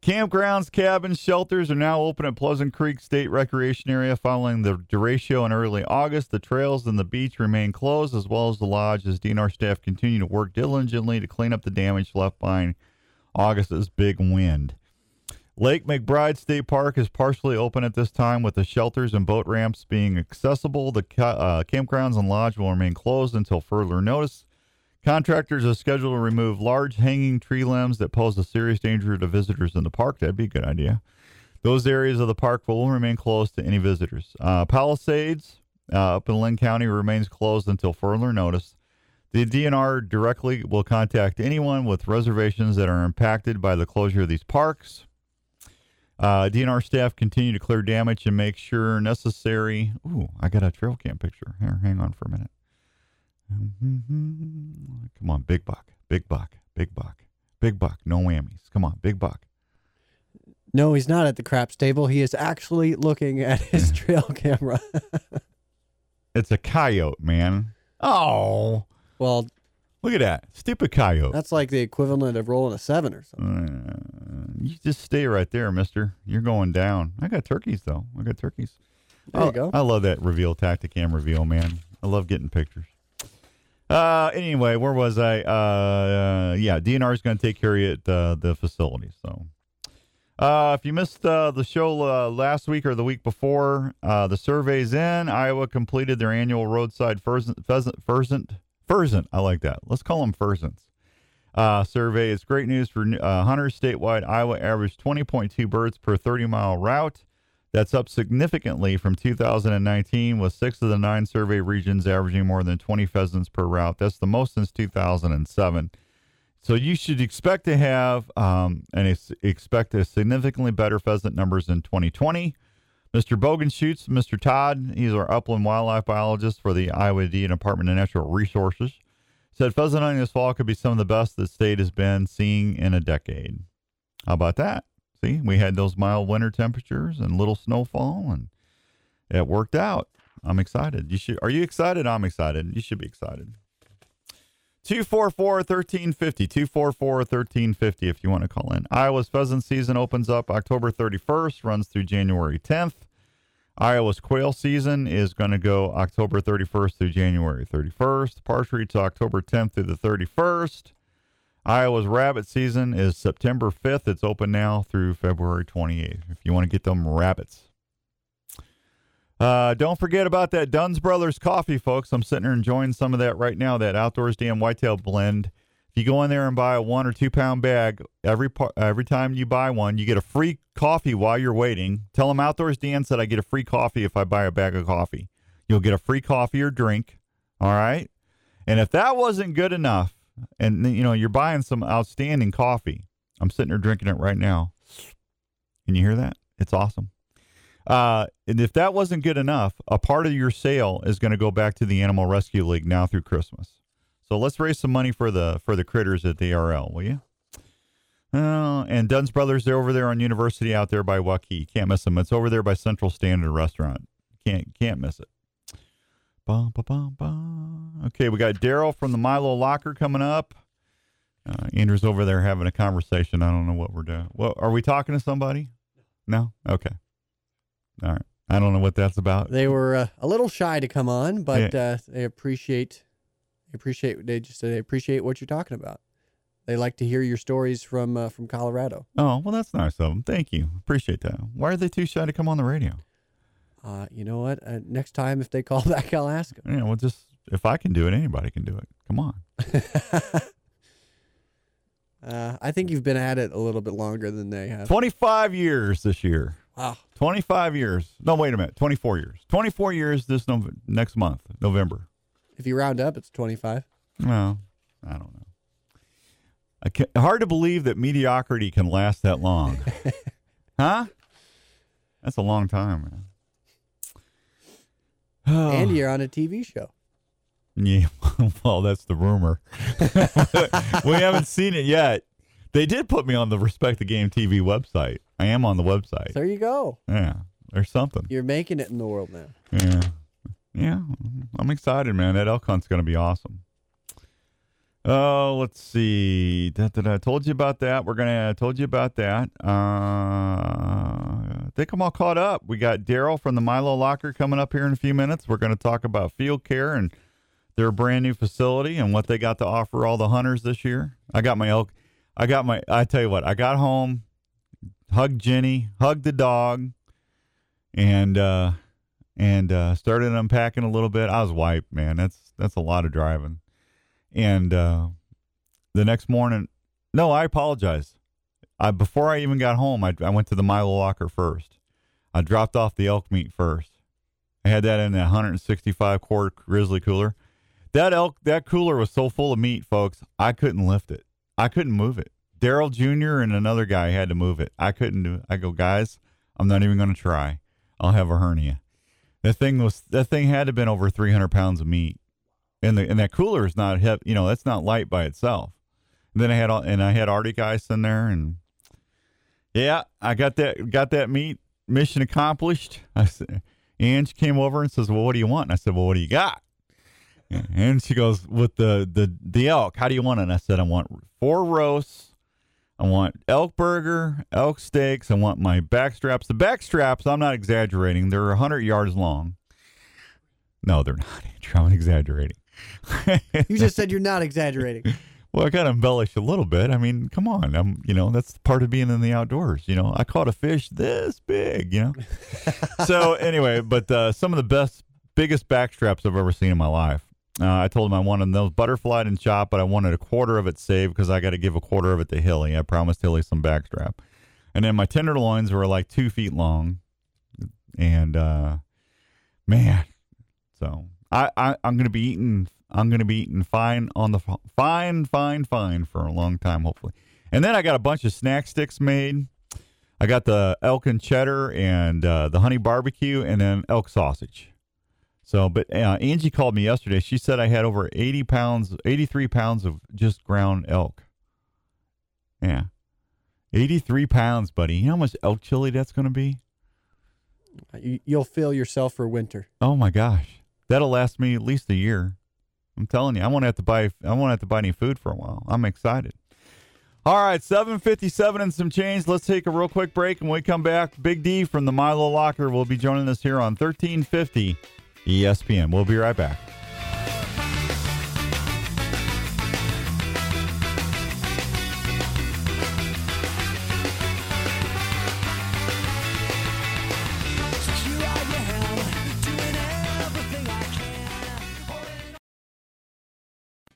S2: Campgrounds, cabins, shelters are now open at Pleasant Creek State Recreation Area following the derecho in early August. The trails and the beach remain closed, as well as the lodge, as DNR staff continue to work diligently to clean up the damage left by August's big wind. Lake McBride State Park is partially open at this time, with the shelters and boat ramps being accessible. The uh, campgrounds and lodge will remain closed until further notice. Contractors are scheduled to remove large hanging tree limbs that pose a serious danger to visitors in the park. That'd be a good idea. Those areas of the park will remain closed to any visitors. Uh, Palisades uh, up in Linn County remains closed until further notice. The DNR directly will contact anyone with reservations that are impacted by the closure of these parks. Uh, DNR staff continue to clear damage and make sure necessary. Ooh, I got a trail cam picture. Here, hang on for a minute. Come on, big buck, big buck, big buck, big buck. No whammies. Come on, big buck.
S3: No, he's not at the craps table. He is actually looking at his trail camera.
S2: It's a coyote, man. Oh,
S3: well,
S2: look at that stupid coyote.
S3: that's like the equivalent of rolling a seven or something.
S2: Uh, you just stay right there, Mister. You're going down. I got turkeys though. I got turkeys.
S3: There
S2: I,
S3: you go.
S2: I love that reveal Tactacam reveal, man. I love getting pictures. Uh, anyway, where was I? Uh, uh yeah, DNR is going to take care of you uh, the facility. So, uh, if you missed uh, the show uh, last week or the week before, uh, the survey's in. Iowa completed their annual roadside pheasant, pheasant, pheasant. I like that. Let's call them pheasants. Uh, survey is great news for uh, hunters statewide. Iowa averaged 20.2 birds per 30 mile route. That's up significantly from 2019, with six of the nine survey regions averaging more than 20 pheasants per route. That's the most since 2007. So you should expect to have um, and ex- expect a significantly better pheasant numbers in 2020. Mr. Bogenschutz Mr. Todd. He's our upland wildlife biologist for the Iowa Indian Department of Natural Resources. Said pheasant hunting this fall could be some of the best the state has been seeing in a decade. How about that? See, we had those mild winter temperatures and little snowfall, and it worked out. I'm excited. You should. Are you excited? I'm excited. You should be excited. 244 1350. 244 1350 if you want to call in. Iowa's pheasant season opens up October 31st, runs through January 10th. Iowa's quail season is going to go October 31st through January 31st. Partridge October 10th through the 31st. Iowa's rabbit season is September 5th. It's open now through February 28th if you want to get them rabbits. Uh, don't forget about that Dunn's Brothers coffee, folks. I'm sitting here enjoying some of that right now, that Outdoors Dan Whitetail blend. If you go in there and buy a one or two pound bag, every every time you buy one, you get a free coffee while you're waiting. Tell them Outdoors Dan said I get a free coffee if I buy a bag of coffee. You'll get a free coffee or drink. All right. And if that wasn't good enough, and you know you're buying some outstanding coffee, I'm sitting there drinking it right now. Can you hear that? It's awesome. Uh, and if that wasn't good enough, a part of your sale is going to go back to the Animal Rescue League now through Christmas. So let's raise some money for the for the critters at the RL, will you? Uh, and Dunn's Brothers, they're over there on University out there by Waukee. Can't miss them. It's over there by Central Standard Restaurant. Can't can't miss it. Bum, ba, bum, bum. Okay, we got Daryl from the Milo Locker coming up. Uh, Andrew's over there having a conversation. I don't know what we're doing. What are we talking to somebody? No. Okay. All right. I don't know what that's about.
S3: They were uh, a little shy to come on, but uh, they appreciate they appreciate they just they appreciate what you're talking about. They like to hear your stories from uh, from Colorado.
S2: Oh well, that's nice of them. Thank you. Appreciate that. Why are they too shy to come on the radio?
S3: Uh, you know what? Uh, next time if they call back, I'll ask them.
S2: Yeah. Well, just if I can do it, anybody can do it. Come on.
S3: Uh, I think you've been at it a little bit longer than they have.
S2: 25 years this year.
S3: Wow.
S2: 25 years. No, wait a minute. 24 years. 24 years this Nov- next month, November.
S3: If you round up, it's 25.
S2: Well, I don't know. I can, hard to believe that mediocrity can last that long. huh? That's a long time, man.
S3: And you're on a TV show.
S2: Yeah, well, that's the rumor. we haven't seen it yet. They did put me on the Respect the Game TV website. I am on the website.
S3: There you go.
S2: Yeah, there's something.
S3: You're making it in the world now.
S2: Yeah, yeah. I'm excited, man. That elk hunt's gonna be awesome. Oh, let's see. Da, da, da. I told you about that. We're gonna. I told you about that. Uh, think I'm all caught up. We got Daryl from the Milo Locker coming up here in a few minutes. We're gonna talk about field care and their brand new facility and what they got to offer all the hunters this year. I got my elk. I got my. I tell you what. I got home, hugged Jenny, hugged the dog, and uh, and uh, started unpacking a little bit. I was wiped, man. That's that's a lot of driving. And uh, the next morning, no, I apologize. I before I even got home, I, I went to the Milo locker first. I dropped off the elk meat first. I had that in a 165 quart grizzly cooler. That elk, that cooler was so full of meat, folks. I couldn't lift it. I couldn't move it. Daryl Jr. and another guy had to move it. I couldn't do it. I go, guys, I'm not even going to try. I'll have a hernia. That thing was that thing had to have been over 300 pounds of meat, and the and that cooler is not heavy. You know, that's not light by itself. And then I had all, and I had Arctic ice in there, and yeah, I got that got that meat. Mission accomplished. I said, Ange came over and says, "Well, what do you want?" And I said, "Well, what do you got?" And she goes, "With the the the elk, how do you want it?" And I said, "I want four roasts." I want elk burger, elk steaks. I want my back straps. The back straps, I'm not exaggerating. They're 100 yards long. No, they're not. I'm exaggerating.
S3: You just said you're not exaggerating.
S2: well, I got to embellish a little bit. I mean, come on. I'm, you know, that's part of being in the outdoors. You know, I caught a fish this big. You know. so anyway, but uh, some of the best, biggest backstraps I've ever seen in my life. Uh, I told him I wanted those butterflied and chopped, but I wanted a quarter of it saved because I got to give a quarter of it to Hilly. I promised Hilly some backstrap. And then my tenderloins were like two feet long. And uh, man, so I, I I'm gonna be eating I'm gonna be eating fine on the fine fine fine for a long time hopefully. And then I got a bunch of snack sticks made. I got the elk and cheddar and uh, the honey barbecue and then elk sausage. So, but uh, Angie called me yesterday. She said I had over 80 pounds, 83 pounds of just ground elk. Yeah. 83 pounds, buddy. You know how much elk chili that's going to be?
S3: You'll fill yourself for winter.
S2: Oh my gosh. That'll last me at least a year. I'm telling you, I won't have to buy I won't have to buy any food for a while. I'm excited. All right, 757 and some change. Let's take a real quick break and we come back, Big D from the Milo Locker will be joining us here on 1350 ESPN. We'll be right back.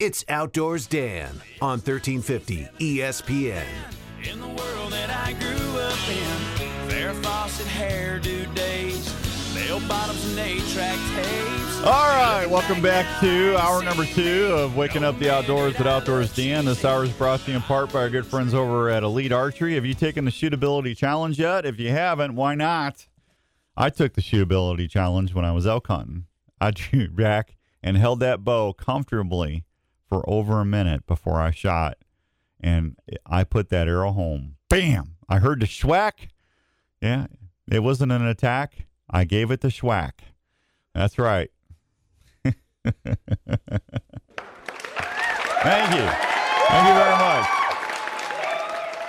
S4: It's Outdoors Dan on 1350 ESPN.
S1: In the world that I grew up in, Farrah Fawcett hairdo days, bell bottoms and eight-track tapes.
S2: All right, welcome back to hour number two of Waking Up the Outdoors at Outdoors Dan. This hour is brought to you in part by our good friends over at Elite Archery. Have you taken the shootability challenge yet? If you haven't, why not? I took the shootability challenge when I was elk hunting. I drew back and held that bow comfortably for over a minute before I shot. and I put that arrow home. Bam! I heard the schwack. Yeah, it wasn't an attack. I gave it the schwack. That's right. Thank you. Thank you very much.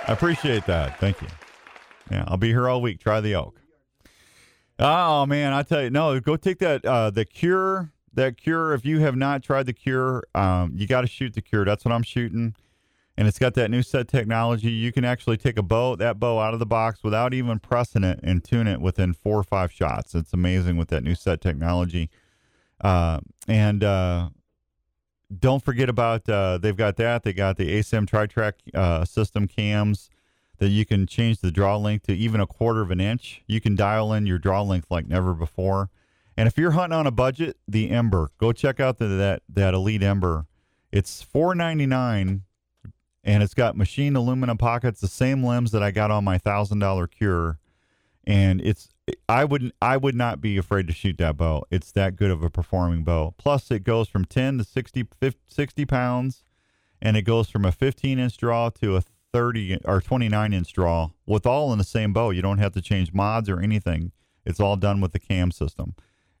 S2: I appreciate that. Thank you. Yeah, I'll be here all week. Try the elk. Oh man, I tell you, no, go take that uh, the Kure. That Kure. If you have not tried the Kure, um, you got to shoot the Kure. That's what I'm shooting, and it's got that new set technology. You can actually take a bow, that bow out of the box without even pressing it, and tune it within four or five shots. It's amazing with that new set technology. Uh, and uh, don't forget about uh, they've got that. They got the ASIM tri-track uh, system cams that you can change the draw length to even a quarter of an inch. You can dial in your draw length like never before. And if you're hunting on a budget, the Ember, go check out the, that that Elite Ember. It's four ninety nine, and it's got machined aluminum pockets, the same limbs that I got on my thousand dollar Kure, and it's I wouldn't I would not be afraid to shoot that bow. It's that good of a performing bow. Plus, it goes from 10 to 60, 50, 60 pounds, and it goes from a 15 inch draw to a 30 or 29 inch draw with all in the same bow. You don't have to change mods or anything. It's all done with the cam system.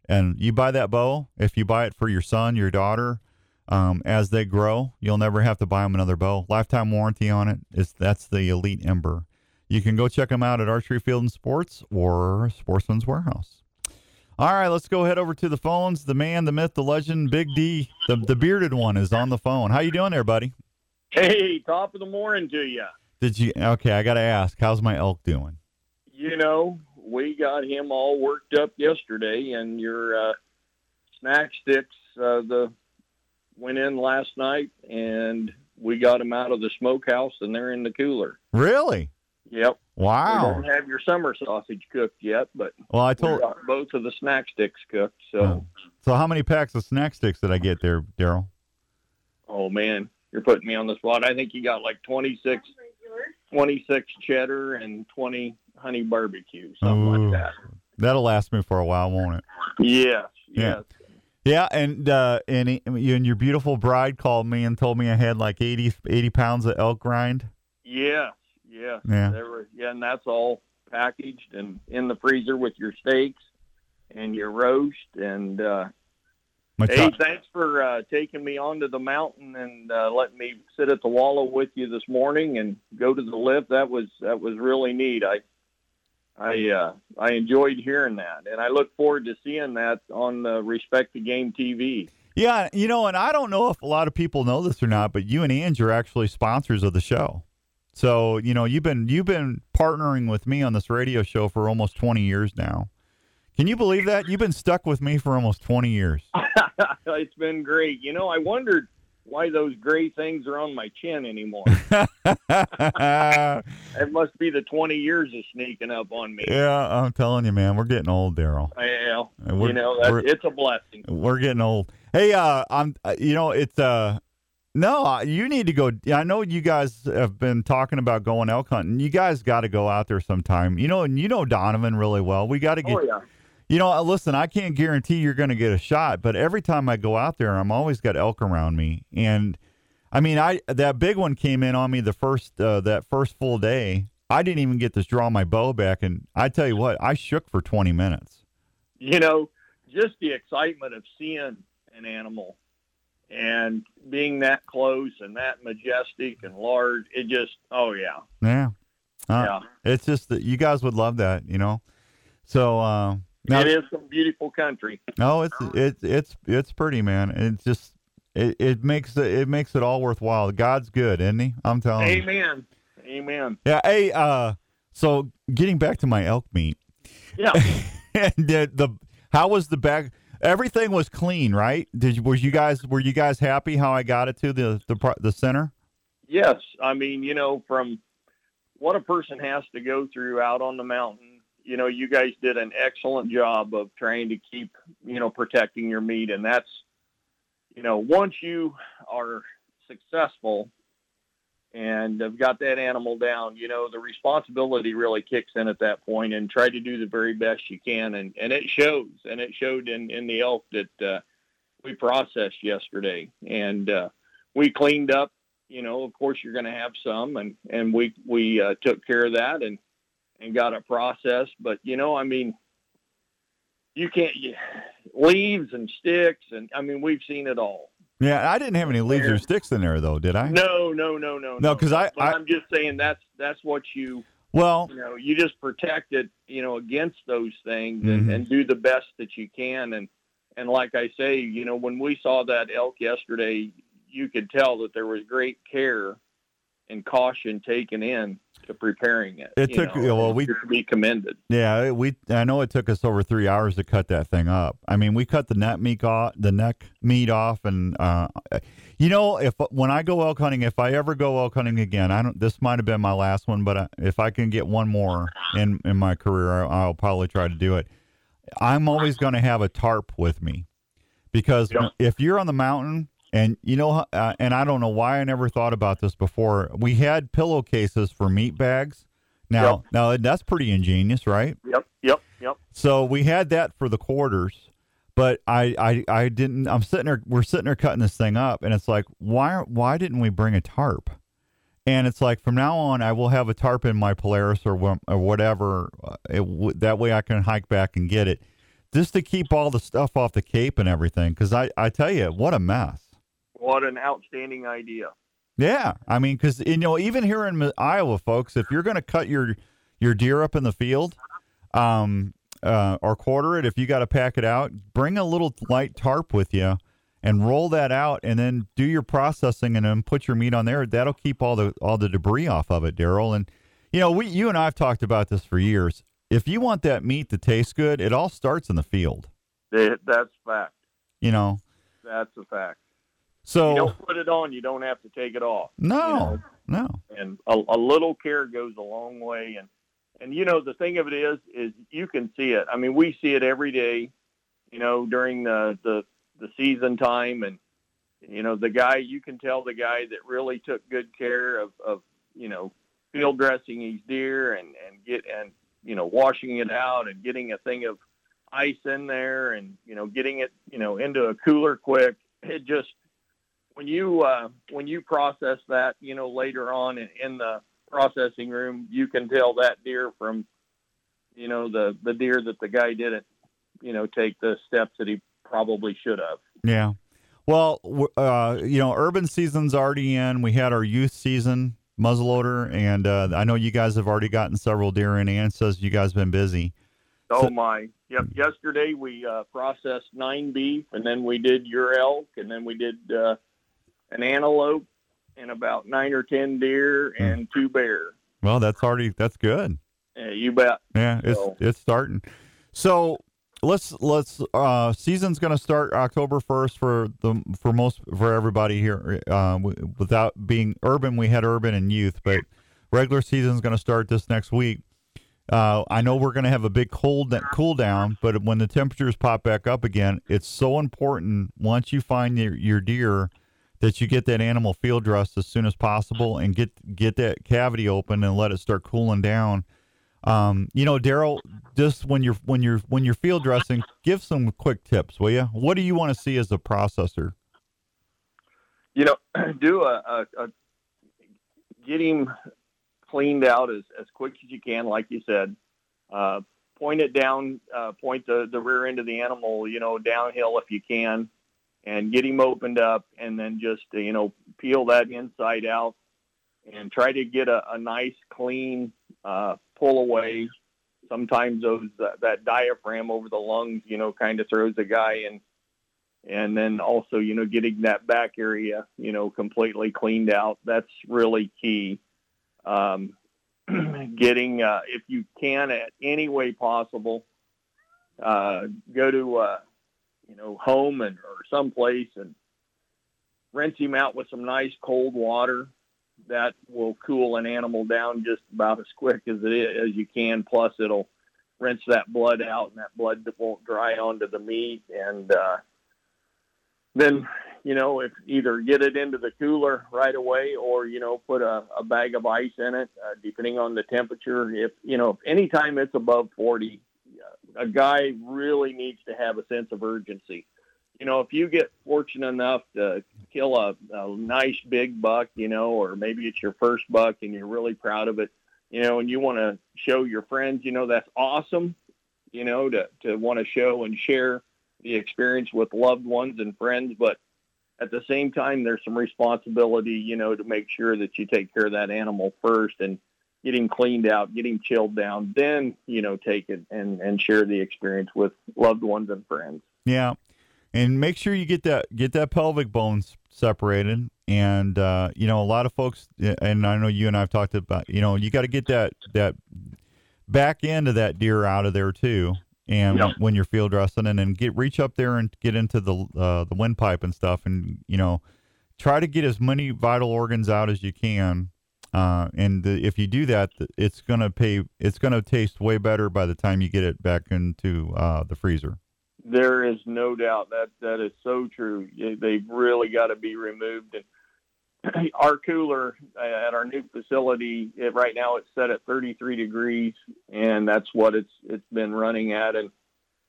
S2: And you buy that bow, if you buy it for your son, your daughter, um, as they grow, you'll never have to buy them another bow. Lifetime warranty on it. Is that's the Elite Ember. You can go check them out at Archery Field and Sports or Sportsman's Warehouse. All right, let's go head over to the phones. The man, the myth, the legend, Big D, the, the bearded one is on the phone. How you doing there, buddy?
S6: Hey, top of the morning to you.
S2: Did you? Okay, I got to ask. How's my elk doing?
S6: You know, we got him all worked up yesterday, and your uh, snack sticks uh, the went in last night, and we got him out of the smokehouse, and they're in the cooler.
S2: Really?
S6: Yep.
S2: Wow.
S6: We don't have your summer sausage cooked yet, but
S2: Well, I
S6: we
S2: told.
S6: got both of the snack sticks cooked. So,
S2: Oh. So how many packs of snack sticks did I get there, Daryl?
S6: oh man, you're putting me on the spot. I think you got like 26, 26 cheddar and 20 honey barbecue, something
S2: Ooh.
S6: like that.
S2: That'll last me for a while, won't it?
S6: Yes,
S2: Yeah.
S6: yes.
S2: Yeah, and uh, and he- and your beautiful bride called me and told me I had like 80, 80 pounds of elk grind.
S6: Yes, yes.
S2: Yeah.
S6: There were, yeah, and that's all packaged and in the freezer with your steaks and your roast. And uh, hey, thanks for uh, taking me onto the mountain and uh, letting me sit at the wallow with you this morning and go to the lift. That was that was really neat. I I uh, I enjoyed hearing that, and I look forward to seeing that on uh, Respect the Game TV.
S2: yeah, you know, and I don't know if a lot of people know this or not, but you and Ange are actually sponsors of the show. So you know, you've been you've been partnering with me on this radio show for almost twenty years now. Can you believe that? You've been stuck with me for almost twenty years.
S6: it's been great. You know, I wondered why those gray things are on my chin anymore. It must be the 20 years of sneaking up on me.
S2: Yeah, I'm telling you, man, we're getting old, Daryl. We're-
S6: you know, that, it's a blessing.
S2: We're getting old. Hey, uh, I'm. uh, You know, it's uh, no, uh, you need to go. I know you guys have been talking about going elk hunting. You guys got to go out there sometime. You know, and you know Donovan really well. We got to get.
S6: Oh, yeah.
S2: You know, listen, I can't guarantee you're going to get a shot, but every time I go out there, I'm always got elk around me, and I mean, I that big one came in on me the first uh, that first full day. I didn't even get to draw my bow back, and I tell you what, I shook for 20 minutes.
S6: You know, just the excitement of seeing an animal and being that close and that majestic and large. It just, oh, yeah.
S2: Yeah, Uh,
S6: yeah.
S2: It's just that you guys would love that, you know. So uh, now,
S6: it is some beautiful country.
S2: no, it's it's it's it's pretty, man. It's just it, it makes it, it makes it all worthwhile. God's good, isn't he? I'm telling you.
S6: Amen. Amen.
S2: Yeah. Hey, uh, so getting back to my elk meat,
S6: Yeah.
S2: and the, the how was the back? Everything was clean, right? Did you, was you guys were you guys happy how I got it to the the the center?
S6: Yes, I mean, you know, from what a person has to go through out on the mountain, you know, you guys did an excellent job of trying to keep, you know, protecting your meat. And that's, you know, once you are successful and have got that animal down, you know, the responsibility really kicks in at that point and try to do the very best you can. And, and it shows, and it showed in, in the elk that uh, we processed yesterday. And uh, we cleaned up you know, of course you're going to have some, and and we we uh, took care of that and and got it processed. But you know, I mean, you can't you, leaves and sticks, and I mean, we've seen it all.
S2: Yeah, I didn't have any leaves or sticks in there though, did I?
S6: No, no, no, no,
S2: No, because I,
S6: But
S2: I
S6: I'm just saying that's that's what you
S2: well,
S6: you know you just protect it you know against those things and, mm-hmm. and do the best that you can and and like I say you know when we saw that elk yesterday you could tell that there was great care and caution taken in to preparing it.
S2: It took-
S6: know,
S2: well, we-
S6: to be commended.
S2: Yeah, we. I know it took us over three hours to cut that thing up. I mean, we cut the neck meat off, the neck meat off, and uh, you know, if when I go elk hunting, if I ever go elk hunting again, I don't. This might have been my last one, but uh, if I can get one more in in my career, I- I'll probably try to do it. I'm always going to have a tarp with me because if you're on the mountain and you know, uh, and I don't know why I never thought about this before. We had pillowcases for meat bags. Now,
S6: Yep.
S2: now that's pretty ingenious, right?
S6: Yep, yep, yep.
S2: So we had that for the quarters, but I, I, I didn't. I'm sitting there. We're sitting there cutting this thing up, and it's like, why, why didn't we bring a tarp? And it's like from now on, I will have a tarp in my Polaris or or whatever. uh, It, w- that way, I can hike back and get it, just to keep all the stuff off the cape and everything. Because I, I tell you, what a mess.
S6: What an outstanding idea.
S2: Yeah, I mean, because you know, even here in Iowa, folks, if you're going to cut your your deer up in the field, um, uh, or quarter it, if you got to pack it out, bring a little light tarp with you, and roll that out, and then do your processing, and then put your meat on there. That'll keep all the all the debris off of it, Daryl. And you know, we you and I've talked about this for years. If you want that meat to taste good, it all starts in the field.
S6: That- That's fact.
S2: You know,
S6: That's a fact.
S2: So
S6: You don't put it on, you don't have to take it off. you
S2: no,
S6: know.
S2: no,
S6: and a, a little care goes a long way and and you know the thing of it is is you can see it i mean we see it every day you know during the the the season time and you know the guy you can tell the guy that really took good care of of you know field dressing his deer and and get and you know washing it out and getting a thing of ice in there and you know getting it you know into a cooler quick it just when you uh, when you process that, you know, later on in, in the processing room, you can tell that deer from, you know, the the deer that the guy didn't, you know, take the steps that he probably should have.
S2: Yeah. Well, uh, you know, urban season's already in. We had our youth season muzzleloader, and uh, I know you guys have already gotten several deer in. Ann says you guys been busy.
S6: Oh
S2: So-
S6: my! Yep. Yesterday we uh, processed nine beef, and then we did your elk, and then we did uh, an antelope, and about nine or ten deer and two bear.
S2: Well, that's already that's good.
S6: Uh, you bet.
S2: Yeah, it's
S6: So-
S2: it's starting. So let's let's uh season's going to start October 1st for the for most for everybody here uh without being urban we had urban and youth but regular season's going to start this next week. Uh, I know we're going to have a big cold that cool down, but when the temperatures pop back up again, it's so important once you find your, your deer that you get that animal field dressed as soon as possible and get get that cavity open and let it start cooling down. Um, you know, Daryl, just when you're when you're when you're field dressing, give some quick tips, will you? What do you want to see as a processor?
S6: you know, do a, a, a get him cleaned out as, as quick as you can, like you said. Uh, point it down, uh, point the, the rear end of the animal, you know, downhill if you can, and get him opened up, and then just uh, you know peel that inside out, and try to get a, a nice clean uh, pull away. Sometimes those uh, that diaphragm over the lungs, you know, kind of throws a guy in. And then also you know getting that back area you know completely cleaned out. That's really key. Um, getting uh, if you can at any way possible uh, go to uh, you know home and or someplace and rinse him out with some nice cold water that will cool an animal down just about as quick as it is as you can. Plus it'll rinse that blood out and that blood won't dry onto the meat. And uh, then you know if either get it into the cooler right away or you know put a, a bag of ice in it uh, depending on the temperature. If you know if anytime it's above 40 uh, a guy really needs to have a sense of urgency you know, if you get fortunate enough to kill a, a nice big buck, you know, or maybe it's your first buck and you're really proud of it, you know, and you want to show your friends, you know, that's awesome, you know, to, to want to show and share the experience with loved ones and friends. But at the same time, there's some responsibility, you know, to make sure that you take care of that animal first and get him cleaned out, get him chilled down, then, you know, take it and, and share the experience with loved ones and friends.
S2: Yeah. And make sure you get that get that pelvic bones separated. And uh, you know, a lot of folks and I know you and I've talked about, you know, you got to get that that back end of that deer out of there too. And
S6: Yeah.
S2: when you're field dressing, and then get reach up there and get into the uh, the windpipe and stuff, and you know, try to get as many vital organs out as you can. Uh, and the, if you do that, it's gonna pay. It's gonna taste way better by the time you get it back into uh, the freezer.
S6: There is no doubt that that is so true. They've really got to be removed. And our cooler uh, at our new facility, it, right now it's set at 33 degrees, and that's what it's it's been running at. And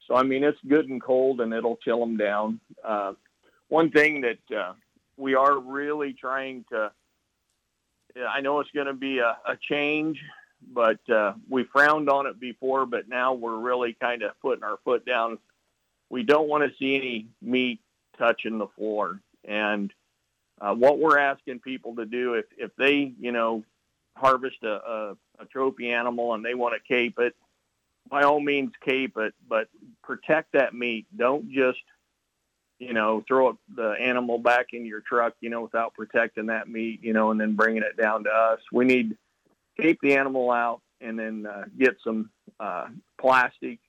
S6: so, I mean, it's good and cold, and it'll chill them down. Uh, one thing that uh, we are really trying to, I know it's going to be a, a change, but uh, we frowned on it before, but now we're really kind of putting our foot down we don't want to see any meat touching the floor. And uh, what we're asking people to do, if, if they, you know, harvest a, a, a trophy animal and they want to cape it, by all means cape it, but protect that meat. Don't just, you know, throw the animal back in your truck, you know, without protecting that meat, you know, and then bringing it down to us. We need cape the animal out and then uh, get some uh, plastic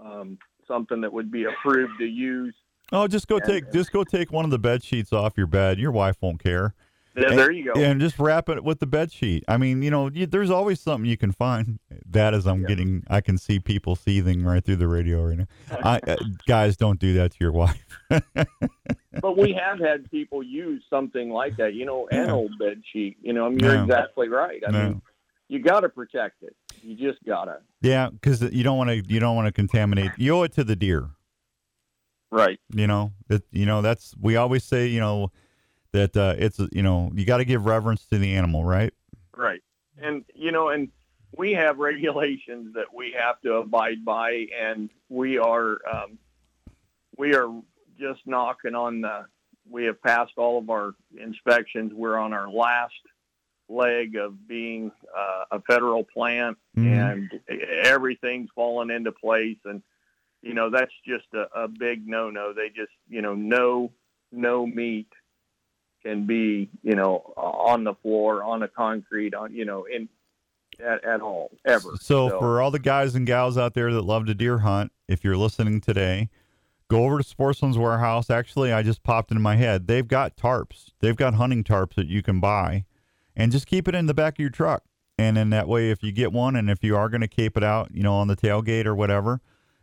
S6: um, something that would be approved to use.
S2: Oh, just go
S6: And-
S2: take just go take one of the bed sheets off your bed. Your wife won't care.
S6: There, there you go.
S2: And just wrap it with the bed sheet. I mean, you know, you, there's always something you can find. That as I'm
S6: Yeah.
S2: getting, I can see people seething right through the radio right now. I, uh, guys, don't do that to your wife.
S6: but we have had people use something like that, you know, an
S2: Yeah.
S6: old bed sheet. You know, I mean, you're
S2: No.
S6: exactly right. I
S2: No.
S6: mean, you got to protect it. You just gotta.
S2: yeah, because you don't want to, you don't want to contaminate. You owe it to the deer.
S6: Right.
S2: You know, that you know that's we always say, you know, that uh, it's you know you got to give reverence to the animal, right?
S6: Right. And you know, and we have regulations that we have to abide by, and we are um, we are just knocking on the. We have passed all of our inspections. We're on our last leg of being uh, a federal plant,
S2: Mhm.
S6: and everything's fallen into place. And you know, that's just a, a big no-no. They just, you know, no no meat can be, you know, on the floor, on the concrete, on, you know, in at, at all, ever.
S2: So, for all the guys and gals out there that love to deer hunt, if you're listening today, go over to Sportsman's Warehouse. Actually, I just popped into my head. They've got tarps. They've got hunting tarps that you can buy, and just keep it in the back of your truck. And then that way, if you get one, and if you are going to cape it out, you know, on the tailgate or whatever,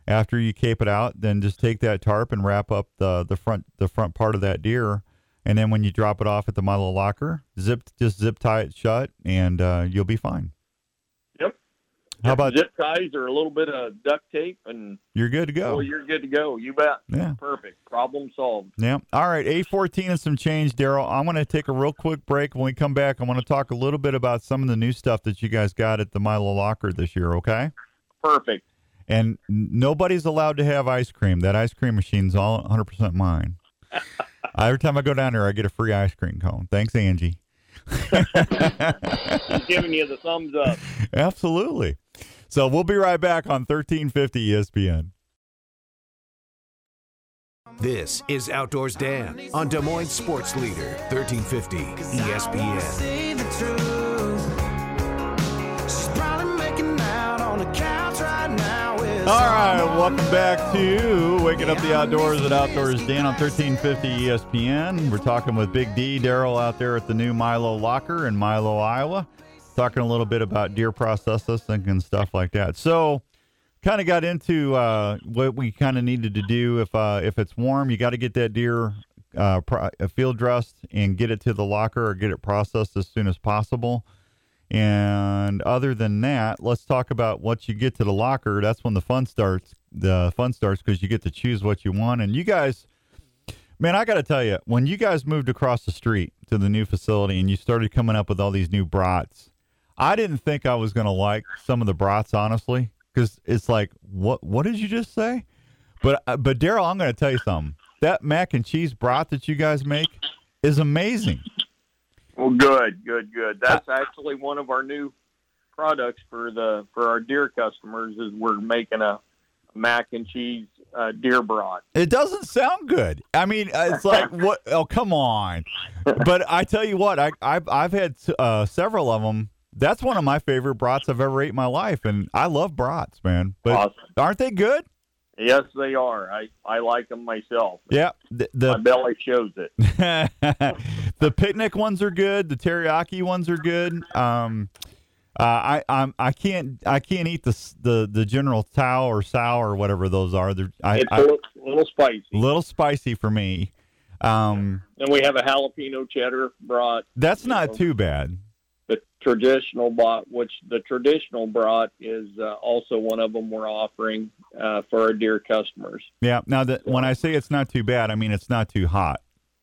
S2: after you cape it out, then just take that tarp and wrap up the the front the front part of that deer. And then when you drop it off at the Milo locker, zip just zip tie it shut, and uh, you'll be fine.
S6: Yep.
S2: How about
S6: zip ties or a little bit of duct tape, and
S2: you're good to go?
S6: oh, you're good to go. You bet.
S2: Yeah.
S6: Perfect. Problem solved.
S2: Yeah. All right. A14 and some change, Daryl. I'm going to take a real quick break. When we come back, I want to talk a little bit about some of the new stuff that you guys got at the Milo Locker this year, okay?
S6: Perfect.
S2: And nobody's allowed to have ice cream. That ice cream machine's all 100% mine. Every time I go down there, I get a free ice cream cone. Thanks, Angie.
S6: Giving you the thumbs up.
S2: Absolutely. So we'll be right back on 1350 ESPN.
S4: This is Outdoors Dan on Des Moines Sports Leader, E 1350 ESPN.
S2: All right, welcome back to Waking Up the Outdoors at Outdoors Dan on 1350 ESPN. We're talking with Big D, Daryl out there at the new Milo Locker in Milo, Iowa. Talking a little bit about deer processing and stuff like that. So, kind of got into uh, what we kind of needed to do. If uh, if it's warm, you got to get that deer uh, pro- uh, field dressed and get it to the locker or get it processed as soon as possible. And other than that, let's talk about once you get to the locker. That's when the fun starts. the fun starts because you get to choose what you want. And you guys, man, I got to tell you, when you guys moved across the street to the new facility and you started coming up with all these new brats, I didn't think I was going to like some of the brats, honestly, because it's like, what what did you just say? But uh, but Daryl, I'm going to tell you something. That mac and cheese brat that you guys make is amazing.
S6: Well, good, good, good. That's actually one of our new products for the for our deer customers. Is we're making a mac and cheese uh, deer broth.
S2: It doesn't sound good. I mean, uh, it's like what? Oh, come on! But I tell you what, I I've I've had uh, several of them. That's one of my favorite brats I've ever ate in my life, and I love brats, man. But
S6: Awesome.
S2: aren't they good?
S6: Yes, they are. I I like them myself.
S2: Yeah. The
S6: My
S2: the,
S6: belly shows it.
S2: the picnic ones are good. The teriyaki ones are good. Um, uh, I I'm I can't I can't eat the the the general tao or sow or whatever those are. They're I,
S6: It's a little, little spicy.
S2: little spicy for me. Um,
S6: Then we have a jalapeno cheddar broth.
S2: that's not
S6: know.
S2: too bad.
S6: The traditional broth, which the traditional broth is uh, also one of them we're offering uh, for our dear customers.
S2: Yeah. Now that when I say it's not too bad, I mean it's not too hot.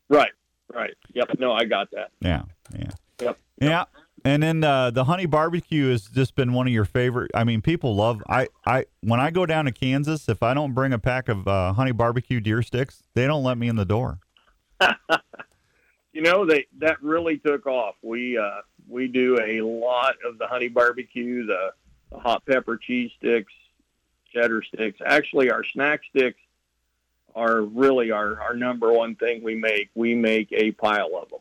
S6: Right, right. Yep. No, I got that.
S2: Yeah. Yeah.
S6: Yep.
S2: Yeah. And then uh, the honey barbecue has just been one of your favorite. I mean, people love. I, I when I go down to Kansas, if I don't bring a pack of uh, honey barbecue deer sticks, they don't let me in the door.
S6: You know, they that really took off. We uh, we do a lot of the honey barbecue, the, the hot pepper cheese sticks, cheddar sticks. Actually, our snack sticks are really our, our number one thing we make. We make a pile of them.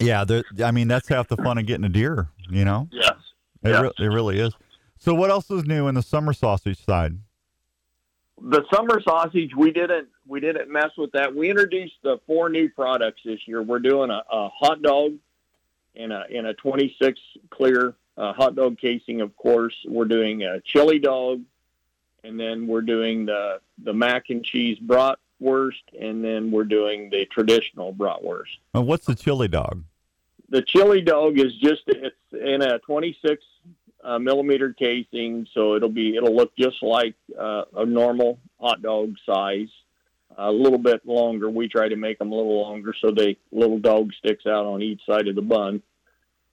S2: Yeah. I mean, that's half the fun of getting a deer. You know,
S6: Yes.
S2: it,
S6: Yeah.
S2: re- it really is. So, what else is new in the summer sausage side?
S6: the summer sausage we didn't we didn't mess with that we introduced the four new products this year we're doing a, a hot dog in a in a 26 clear uh, hot dog casing of course we're doing a chili dog and then we're doing the the mac and cheese bratwurst and then we're doing the traditional bratwurst
S2: Uh, what's the chili dog?
S6: the chili dog is just it's in a 26 uh, millimeter casing, so it'll be it'll look just like uh, a normal hot dog size. A little bit longer. We try to make them a little longer so the little dog sticks out on each side of the bun,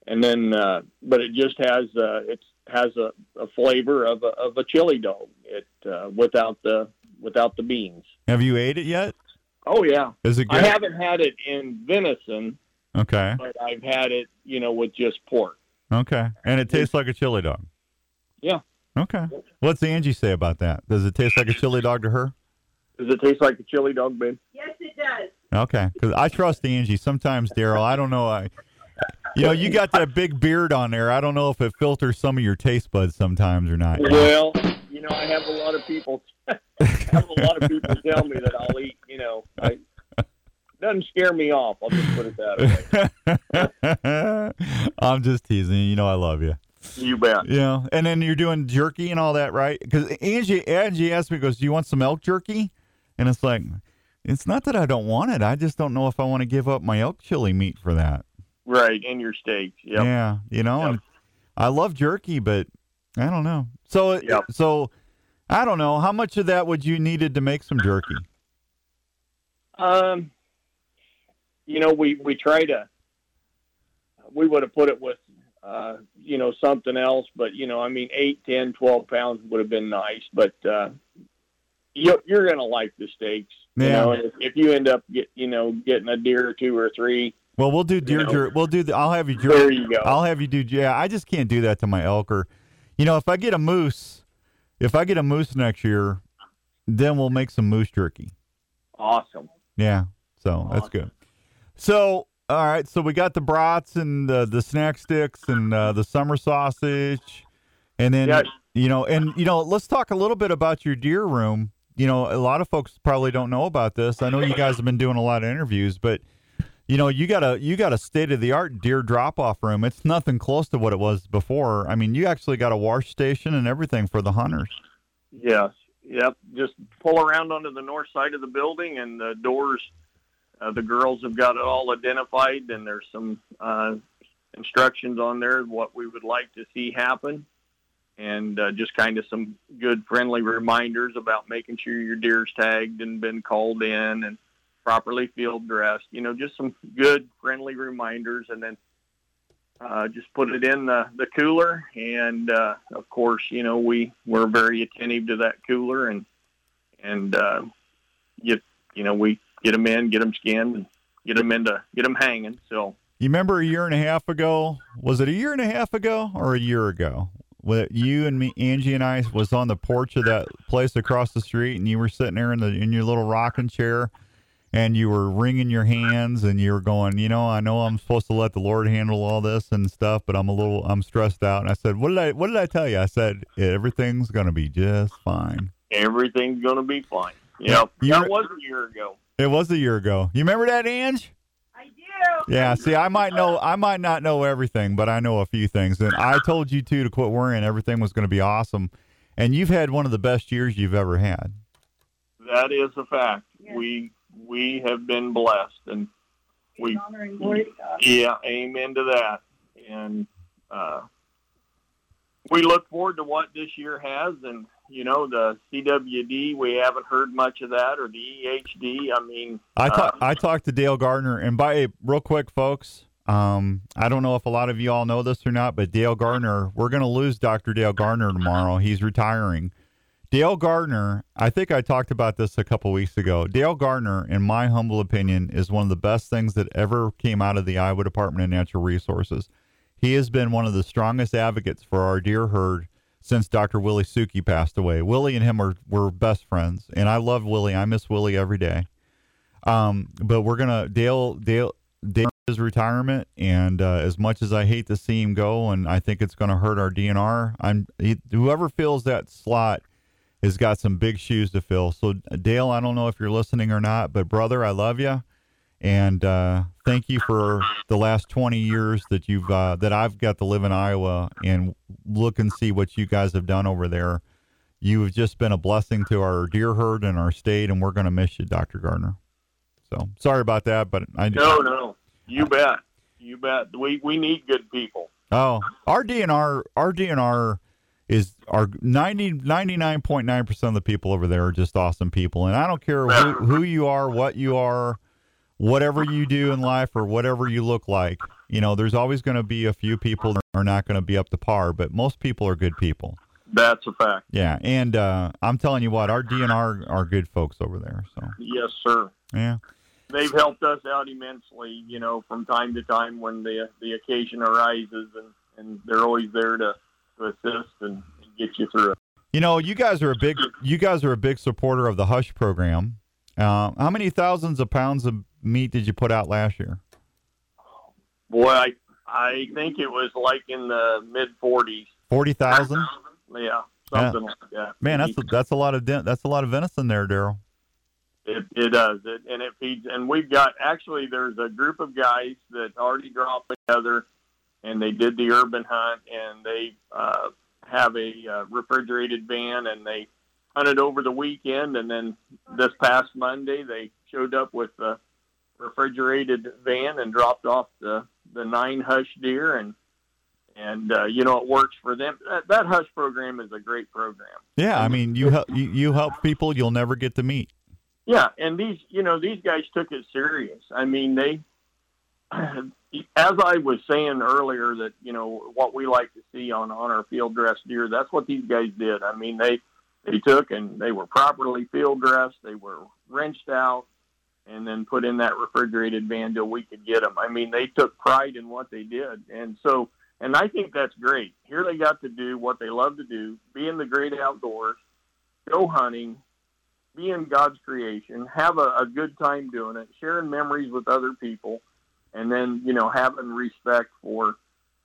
S6: and then uh, but it just has uh, it has a, a flavor of a, of a chili dog. It uh, without the without the beans.
S2: Have you ate it yet?
S6: Oh yeah,
S2: Is it good?
S6: I haven't had it in venison,
S2: Okay.
S6: but I've had it you know with just pork.
S2: Okay. And it tastes like a chili dog.
S6: Yeah.
S2: Okay. What's Angie say about that? Does it taste like a chili dog to her?
S6: Does it taste like a chili dog, babe?
S7: Yes, it does.
S2: Okay. Because I trust Angie. Sometimes, Daryl, I don't know. I, you know, you got that big beard on there. I don't know if it filters some of your taste buds sometimes or not.
S6: Well, you know, I have a lot of people. I have a lot of people tell me that I'll eat. You know, I, doesn't scare me off. I'll just put it that way.
S2: I'm just teasing. You know, I love you.
S6: You bet.
S2: Yeah, and then you're doing jerky and all that, right? Because Angie, Angie asked me, goes, "Do you want some elk jerky?" And it's like, it's not that I don't want it. I just don't know if I want to give up my elk chili meat for that.
S6: Right in your steaks. Yep.
S2: Yeah, you know,
S6: Yep.
S2: and I love jerky, but I don't know. So, it-
S6: Yep.
S2: so I don't know how much of that would you needed to make some jerky.
S6: Um, you know, we we try to. We would have put it with, uh, you know, something else, but you know, I mean, eight, ten, twelve pounds would have been nice, but uh, you, you're going to like the steaks. You know, if, if you end up get, you know, getting a deer or two or three,
S2: Well, we'll do deer
S6: know.
S2: jerky. We'll do. The, I'll have you
S6: there you go.
S2: I'll have you do. Yeah, I just can't do that to my elk. Or, you know, if I get a moose, if I get a moose next year, then we'll make some moose jerky.
S6: awesome.
S2: Yeah, so that's good. So, all right, so we got the brats and the the snack sticks and uh, the summer sausage, and then
S6: Yeah.
S2: you know, and you know, let's talk a little bit about your deer room. You know, a lot of folks probably don't know about this. I know you guys have been doing a lot of interviews, but you know, you got a you got a state of the art deer drop off room. It's nothing close to what it was before. I mean, you actually got a wash station and everything for the hunters.
S6: Yes. Yep. Just pull around onto the north side of the building, and the doors. Uh, the girls have got it all identified, and there's some uh, instructions on there what we would like to see happen. and uh, just kind of some good friendly reminders about making sure your deer's tagged and been called in and properly field dressed. You know, just some good friendly reminders, and then uh, just put it in the, the cooler. And uh, of course, you know, we were very attentive to that cooler and and uh, you know we get them in, get them skinned, and get them into get them hanging. So.
S2: You remember a year and a half ago? Was it a year and a half ago or a year ago? When you and me, Angie and I, was on the porch of that place across the street, and you were sitting there in the in your little rocking chair, and you were wringing your hands, and you were going, you know, I know I'm supposed to let the Lord handle all this and stuff, but I'm a little, I'm stressed out. And I said, what did I, what did I tell you? I said everything's gonna be just fine.
S6: Everything's gonna be fine. Yep,
S2: You
S6: that was a year ago.
S2: It was a year ago. You remember that, Ange?
S7: I do.
S2: Yeah, see, I might know, I might not know everything, but I know a few things. And I told you too to quit worrying. Everything was going to be awesome, and you've had one of the best years you've ever had.
S6: That is a fact.
S7: Yes.
S6: We we have been blessed, and we
S7: Honor and glory to God.
S6: yeah, amen to that. And uh, we look forward to what this year has, and you know the CWD. We haven't heard much of that, or the EHD. I mean,
S2: I talk,
S6: uh,
S2: I talked to Dale Garner, and by real quick, folks. Um, I don't know if a lot of you all know this or not, but Dale Garner, we're going to lose Dr. Dale Garner tomorrow. He's retiring. Dale Garner, I think I talked about this a couple weeks ago. Dale Garner, in my humble opinion, is one of the best things that ever came out of the Iowa Department of Natural Resources. He has been one of the strongest advocates for our deer herd since Dr. Willie Suchy passed away. Willie and him are were best friends, and I love Willie. I miss Willie every day. Um, but we're gonna Dale Dale Dale his retirement, and uh, as much as I hate to see him go, and I think it's going to hurt our DNR. I'm he, whoever fills that slot has got some big shoes to fill. So Dale, I don't know if you're listening or not, but brother, I love you, and uh, thank you for the last 20 years that you've uh, that I've got to live in Iowa and look and see what you guys have done over there. You've just been a blessing to our deer herd and our state, and we're going to miss you, Dr. Garner. So sorry about that, but I
S6: no, no, you bet, you bet. We we need good people.
S2: Oh, our DNR, our DNR is our 90, 99.9% of the people over there are just awesome people. And I don't care who, who you are, what you are, whatever you do in life or whatever you look like. You know, there's always going to be a few people that are not going to be up to par, but most people are good people.
S6: That's a fact.
S2: Yeah. And uh, I'm telling you what, our DNR are good folks over there. So,
S6: Yes, sir.
S2: yeah.
S6: They've helped us out immensely. You know, from time to time when the the occasion arises, and and they're always there to to assist and, and get you through it.
S2: You know, you guys are a big you guys are a big supporter of the Hush program. Uh, how many thousands of pounds of meat did you put out last year?
S6: Boy, I I think it was like in the mid forties.
S2: Forty thousand.
S6: Yeah, something like that.
S2: Man, that's that's a lot of that's a lot of venison there, Daryl.
S6: It, it does, it, and it feeds. And we've got actually there's a group of guys that already dropped together, and they did the urban hunt, and they uh, have a uh, refrigerated van, and they hunted over the weekend, and then this past Monday they showed up with the refrigerated van and dropped off the the nine hush deer, and and uh, you know it works for them. That, that hush program is a great program.
S2: Yeah, I mean you help you, you help people you'll never get to meet.
S6: Yeah, and these, you know, these guys took it serious. I mean, they, as I was saying earlier, that you know what we like to see on on our field dressed deer. That's what these guys did. I mean, they they took and they were properly field dressed. They were wrenched out and then put in that refrigerated van till we could get them. I mean, they took pride in what they did, and so and I think that's great. Here they got to do what they love to do, be in the great outdoors, go hunting, be in God's creation, have a, a good time doing it, sharing memories with other people, and then you know having respect for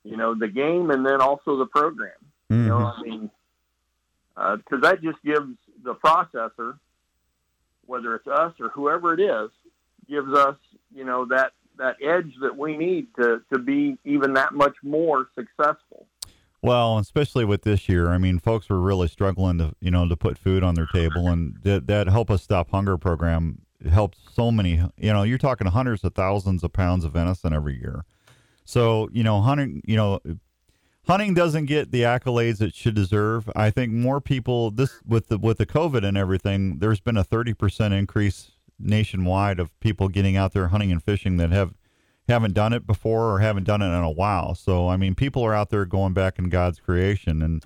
S6: you know the game and then also the program. You know, mm-hmm. I mean, uh, because that just gives the processor, whether it's us or whoever it is, gives us you know that that edge that we need to to be even that much more successful.
S2: Well, especially with this year, I mean, folks were really struggling to, you know, to put food on their table, and that that Help Us Stop Hunger program helped so many. You know, you're talking hundreds of thousands of pounds of venison every year. So, you know, hunting, you know, hunting doesn't get the accolades it should deserve. I think more people this with the with the COVID and everything, there's been a 30% increase nationwide of people getting out there hunting and fishing that have haven't done it before or haven't done it in a while. So I mean, people are out there going back in God's creation, and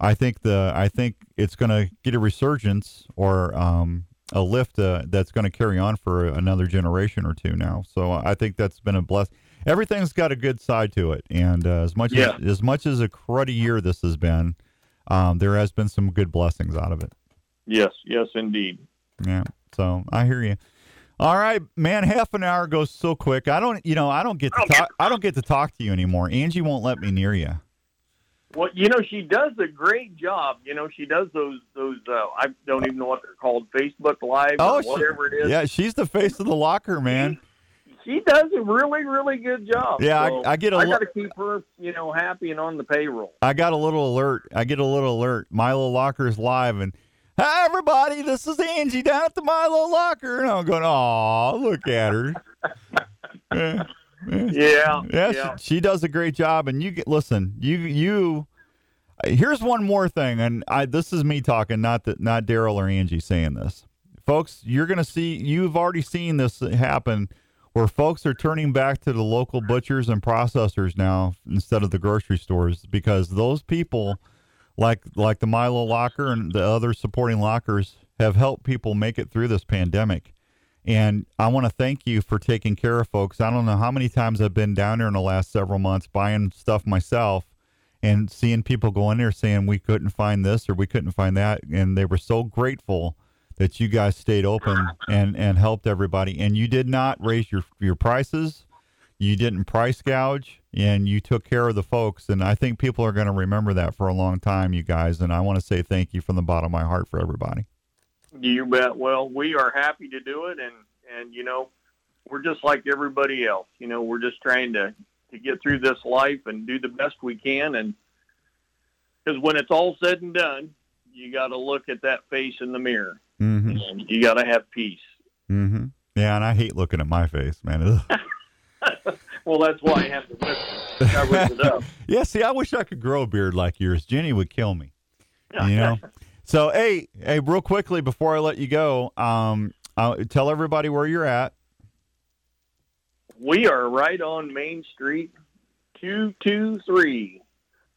S2: I think the I think it's going to get a resurgence or um, a lift uh, that's going to carry on for another generation or two now. So I think that's been a blessing. Everything's got a good side to it, and uh, as much
S6: Yeah.
S2: as as much as a cruddy year this has been, um, there has been some good blessings out of it.
S6: Yes, yes, indeed.
S2: Yeah. So I hear you. All right, man. Half an hour goes so quick. I don't, you know, I don't get to talk. I don't get to talk to you anymore. Angie won't let me near you.
S6: Well, you know, she does a great job. You know, she does those those. Uh, I don't even know what they're called, Facebook Live
S2: Oh,
S6: or
S2: she-
S6: whatever it is.
S2: Yeah, she's the face of the locker, man.
S6: She does a really, really good job.
S2: Yeah, I-
S6: So
S2: I get a
S6: I got to keep her, you know, happy and on the payroll.
S2: I got a little alert. I get a little alert. Milo Locker is live, and hi everybody, this is Angie down at the Milo Locker, and I'm going, oh, look at her. yeah,
S6: Yeah,
S2: yeah,
S6: yeah.
S2: She, she does a great job. And you get listen, you you. Here's one more thing, and I this is me talking, not that not Daryl or Angie saying this, folks. You're gonna see, you've already seen this happen, where folks are turning back to the local butchers and processors now instead of the grocery stores because those people, like like the Milo Locker and the other supporting lockers, have helped people make it through this pandemic. And I want to thank you for taking care of folks. I don't know how many times I've been down there in the last several months buying stuff myself and seeing people go in there saying we couldn't find this or we couldn't find that. And they were so grateful that you guys stayed open and, and helped everybody. And you did not raise your, your prices. You didn't price gouge and you took care of the folks. And I think people are going to remember that for a long time, you guys. And I want to say thank you from the bottom of my heart for everybody.
S6: You bet. Well, we are happy to do it, and and you know, we're just like everybody else. You know, we're just trying to to get through this life and do the best we can, and because when it's all said and done, you got to look at that face in the mirror,
S2: Mm-hmm.
S6: and you got to have peace.
S2: Mm-hmm. Yeah, and I hate looking at my face, man.
S6: Well, that's why I have the whiskey covers it up.
S2: yeah, see, I wish I could grow a beard like yours. Jenny would kill me. You know. so, hey, hey, real quickly before I let you go, um, uh, tell everybody where you're at.
S6: We are right on Main Street, two two three,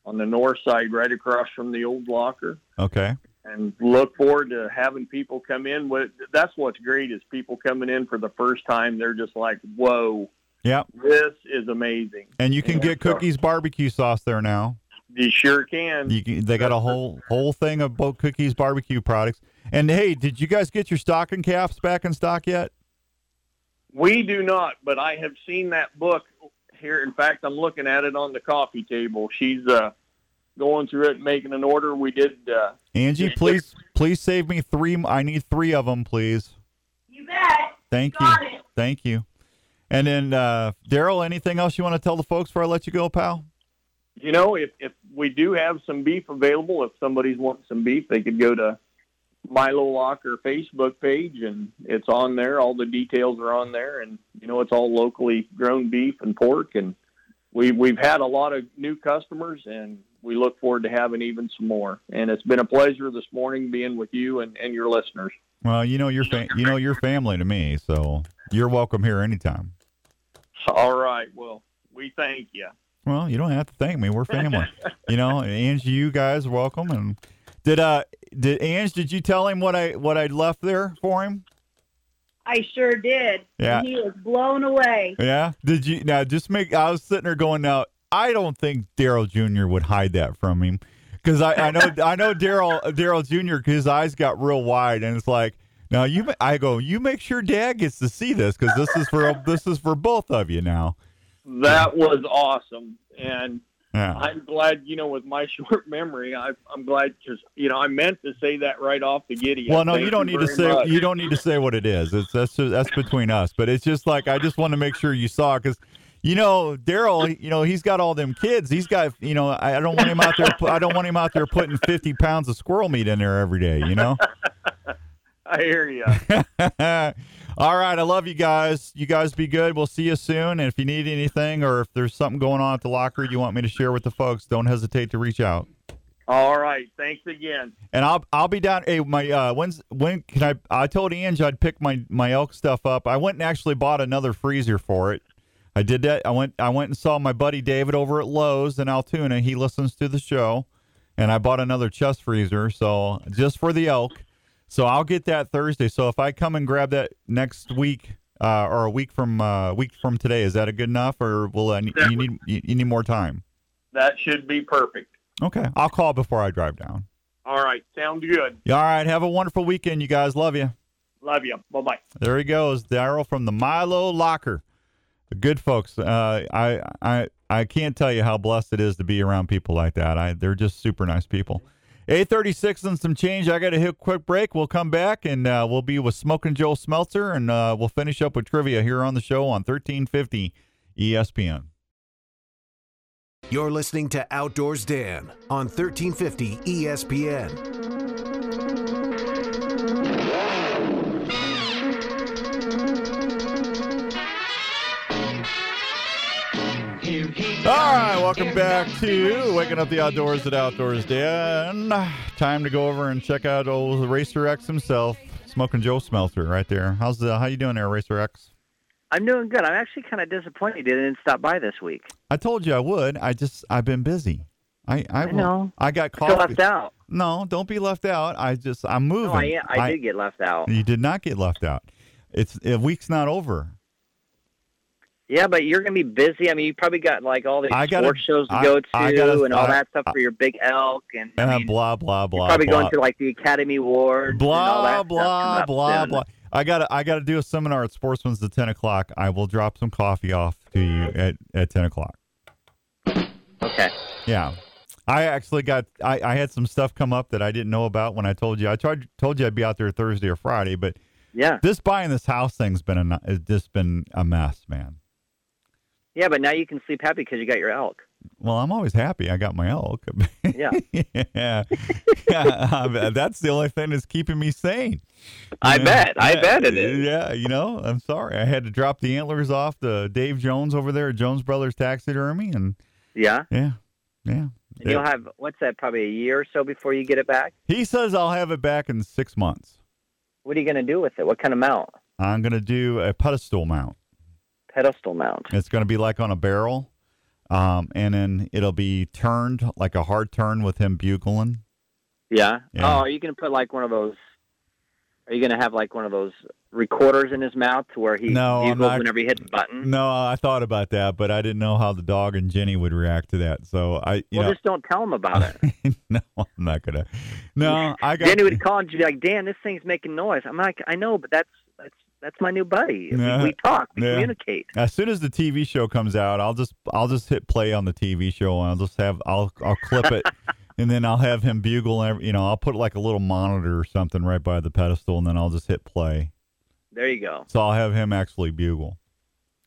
S6: on the north side, right across from the old locker.
S2: Okay.
S6: and look forward to having people come in. With that's what's great is people coming in for the first time. They're just like, "Whoa,
S2: Yep.
S6: this is amazing!"
S2: And you can get cookies barbecue sauce there now.
S6: You sure can.
S2: You can, they got a whole whole thing of both cookies barbecue products. And hey, did you guys get your stocking caps back in stock yet?
S6: We do not, but I have seen that book here. In fact, I'm looking at it on the coffee table. She's uh, going through it, making an order. We did. Uh,
S2: Angie, please please save me three. I need three of them, please.
S7: You bet.
S2: Thank you.
S7: Got it.
S2: Thank you. And then uh, Daryl, anything else you want to tell the folks before I let you go, pal?
S6: You know, if if we do have some beef available, if somebody's wanting some beef, they could go to Milo Locker Facebook page, and it's on there. All the details are on there, and you know, it's all locally grown beef and pork. And we we've had a lot of new customers, and we look forward to having even some more. And it's been a pleasure this morning being with you and, and your listeners.
S2: Well, you know your fa- you know your family to me, so you're welcome here anytime.
S6: All right, well, we thank you.
S2: Well, you don't have to thank me. We're family. you know, and Angie, you guys welcome. And did uh did Ange? Did you tell him what I what I left there for him?
S7: I sure did.
S2: Yeah.
S7: And he was blown away.
S2: Yeah. Did you now just make? I was sitting there going, now I don't think Daryl Jr. would hide that from him because I, I know I know Daryl Daryl Jr. His eyes got real wide, and it's like. Now you, I go. You make sure Dad gets to see this because this is for this is for both of you now.
S6: That was awesome, and
S2: Yeah.
S6: I'm glad, you know, with my short memory, I, I'm glad because, you know, I meant to say that right off the giddy.
S2: Well, no,
S6: Thank
S2: you don't need to say
S6: much.
S2: you don't need to say what it is. It's that's that's between us. But it's just like I just want to make sure you saw because. You know, Daryl. You know, he's got all them kids. He's got. You know, I, I don't want him out there. I don't want him out there putting fifty pounds of squirrel meat in there every day. You know.
S6: I hear you.
S2: All right, I love you guys. You guys be good. We'll see you soon. And if you need anything or if there's something going on at the locker you want me to share with the folks, don't hesitate to reach out.
S6: All right. Thanks again.
S2: And I'll I'll be down. Hey, my uh, when's when can I? I told Ange I'd pick my my elk stuff up. I went and actually bought another freezer for it. I did that. I went I went and saw my buddy David over at Lowe's in Altoona. He listens to the show, and I bought another chest freezer. So just for the elk. So I'll get that Thursday. So if I come and grab that next week. Uh, or a week from uh, week from today, is that a good enough, or will I, you need you, you need more time?
S6: That should be perfect.
S2: Okay, I'll call before I drive down.
S6: All right. Sounds good.
S2: All right, have a wonderful weekend, you guys. Love you.
S6: Love you. Bye bye.
S2: There he goes, Daryl from the Milo Locker. Good folks. Uh, I I I can't tell you how blessed it is to be around people like that. I they're just super nice people. 836 and some change. I got to hit a quick break. We'll come back and uh, we'll be with Smoking Joe Smelter and uh, we'll finish up with trivia here on the show on 1350 ESPN.
S4: You're listening to Outdoors Dan on 1350 ESPN.
S2: Right, welcome back to Waking Up the Outdoors at Outdoors Dan. Time to go over and check out old Racer X himself, Smoking Joe Smelter, right there. How's the how you doing there, Racer X?
S8: I'm doing good. I'm actually kind of disappointed you didn't stop by this week.
S2: I told you I would. I just I've been busy. I I,
S8: I know.
S2: I got
S8: Feel
S2: coffee.
S8: left out.
S2: No, don't be left out. I just I'm moving.
S8: No, I, I, did get left out.
S2: You did not get left out. It's a week's not over.
S8: Yeah, but you're going to be busy. I mean, you probably got like all these
S2: I gotta-
S8: sports shows to
S2: I-
S8: go to
S2: I gotta-
S8: and all
S2: I-
S8: that stuff for your big elk. And I
S2: Uh,
S8: mean,
S2: blah blah blah.
S8: you're probably
S2: blah.
S8: going to like the Academy Awards. and all
S2: blah blah blah
S8: soon.
S2: blah. I gotta I gotta do a seminar at Sportsman's at ten o'clock. I will drop some coffee off to you at, at ten o'clock.
S8: Okay.
S2: Yeah. I actually got I, I had some stuff come up that I didn't know about when I told you. I tried told you I'd be out there Thursday or Friday, but
S8: Yeah.
S2: this buying this house thing's been a it's just been a mess, man.
S8: Yeah, but now you can sleep happy because you got your elk.
S2: Well, I'm always happy I got my elk.
S8: Yeah.
S2: yeah. yeah. Um, that's the only thing that's keeping me sane.
S8: I bet. I
S2: Yeah.
S8: bet it is.
S2: Yeah, you know, I'm sorry. I had to drop the antlers off to Dave Jones over there at Jones Brothers Taxidermy, and
S8: Yeah.
S2: yeah, yeah.
S8: And you'll have what's that? Probably a year or so before you get it back.
S2: He says I'll have it back in six months.
S8: What are you going to do with it? What kind of mount?
S2: I'm gonna do a pedestal mount.
S8: Pedestal mount.
S2: It's gonna be like on a barrel, um, and then it'll be turned like a hard turn with him bugling.
S8: Yeah.
S2: Yeah.
S8: Oh, are you going to put like one of those? Are you going to have like one of those recorders in his mouth to where he
S2: No,
S8: bugles
S2: not-
S8: whenever he hits a button?
S2: No, I thought about that, but I didn't know how the dog and Jenny would react to that. So I, you
S8: well,
S2: know,
S8: just don't tell him about it.
S2: no, I'm not gonna. No, I got.
S8: Danny would call and be like, "Dan, this thing's making noise." I'm like, "I know, but that's that's that's my new buddy. We-
S2: Yeah.
S8: We, talk, we
S2: Yeah.
S8: communicate."
S2: As soon as the TV show comes out, I'll just I'll just hit play on the TV show and I'll just have I'll I'll clip it and then I'll have him bugle every- you know I'll put like a little monitor or something right by the pedestal and then I'll just hit play.
S8: There you go.
S2: So I'll have him actually bugle.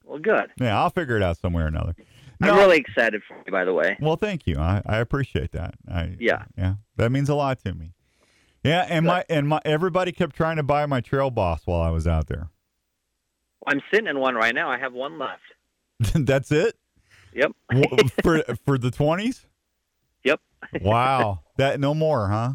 S8: Well, good.
S2: Yeah, I'll figure it out somewhere or another.
S8: I'm
S2: No.
S8: really excited for you, by the way.
S2: Well, thank you. I, I appreciate that. I
S8: Yeah.
S2: yeah that means a lot to me. Yeah, and my and my everybody kept trying to buy my Trail Boss while I was out there.
S8: I'm sitting in one right now. I have one left.
S2: That's it.
S8: Yep.
S2: For for the twenties.
S8: Yep.
S2: Wow, that no more, huh?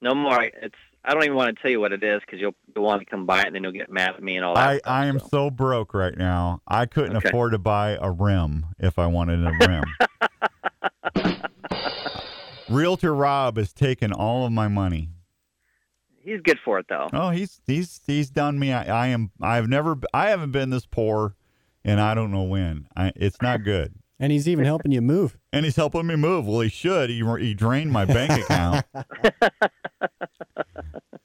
S8: No more. It's. I don't even want to tell you what it is because you'll, you'll want to come buy it and then you'll get mad at me and all that.
S2: I,
S8: stuff,
S2: I am
S8: so.
S2: so broke right now. I couldn't
S8: Okay.
S2: afford to buy a rim if I wanted a rim. Realtor Rob has taken all of my money.
S8: He's good for it though.
S2: Oh, he's he's he's done me. I, I am. I've never. I haven't been this poor, and I don't know when. I, it's not good.
S3: And he's even helping you move.
S2: And he's helping me move. Well, he should. He he drained my bank account.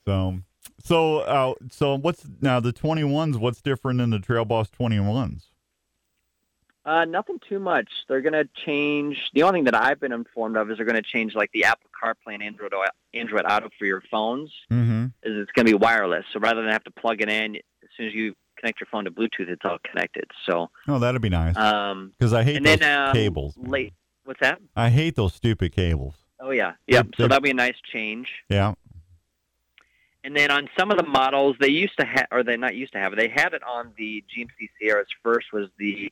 S2: so so uh, so what's now the twenty ones? What's different than the Trail Boss twenty ones?
S8: Uh, nothing too much. They're going to change. The only thing that I've been informed of is they're going to change like the Apple CarPlay and Android Android Auto for your phones.
S2: Mm-hmm.
S8: Is it's going to be wireless. So rather than have to plug it in, as soon as you connect your phone to Bluetooth, it's all connected. So
S2: Oh, that'd be nice.
S8: um,
S2: Because I hate those
S8: then um,
S2: cables.
S8: late. What's that?
S2: I hate those stupid cables.
S8: Oh yeah, yep.
S2: They're-
S8: So that'll be a nice change.
S2: Yeah.
S8: And then on some of the models, they used to have, or they not used to have, they had it on the GMC Sierras. First was the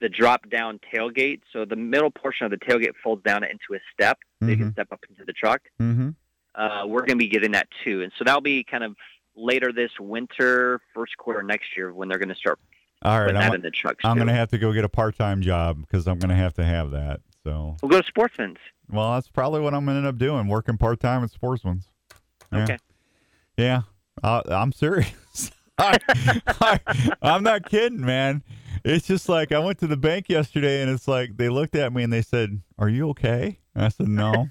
S8: the drop down tailgate. So the middle portion of the tailgate folds down into a step. So you can step up into the truck.
S2: Mm-hmm.
S8: Uh, we're going to be getting that too, and so that'll be kind of later this winter, first quarter next year when they're going to start
S2: All right.
S8: putting that
S2: I'm,
S8: in the trucks.
S2: I'm going to have to go get a part time job because I'm going to have to have that. So,
S8: We'll go to Sportsman's.
S2: well, that's probably what I'm going to end up doing working part time at Sportsman's. Yeah.
S8: Okay.
S2: Yeah. Uh, I'm serious. I, I, I'm not kidding, man. It's just like I went to the bank yesterday and it's like they looked at me and they said, Are you okay? And I said, No,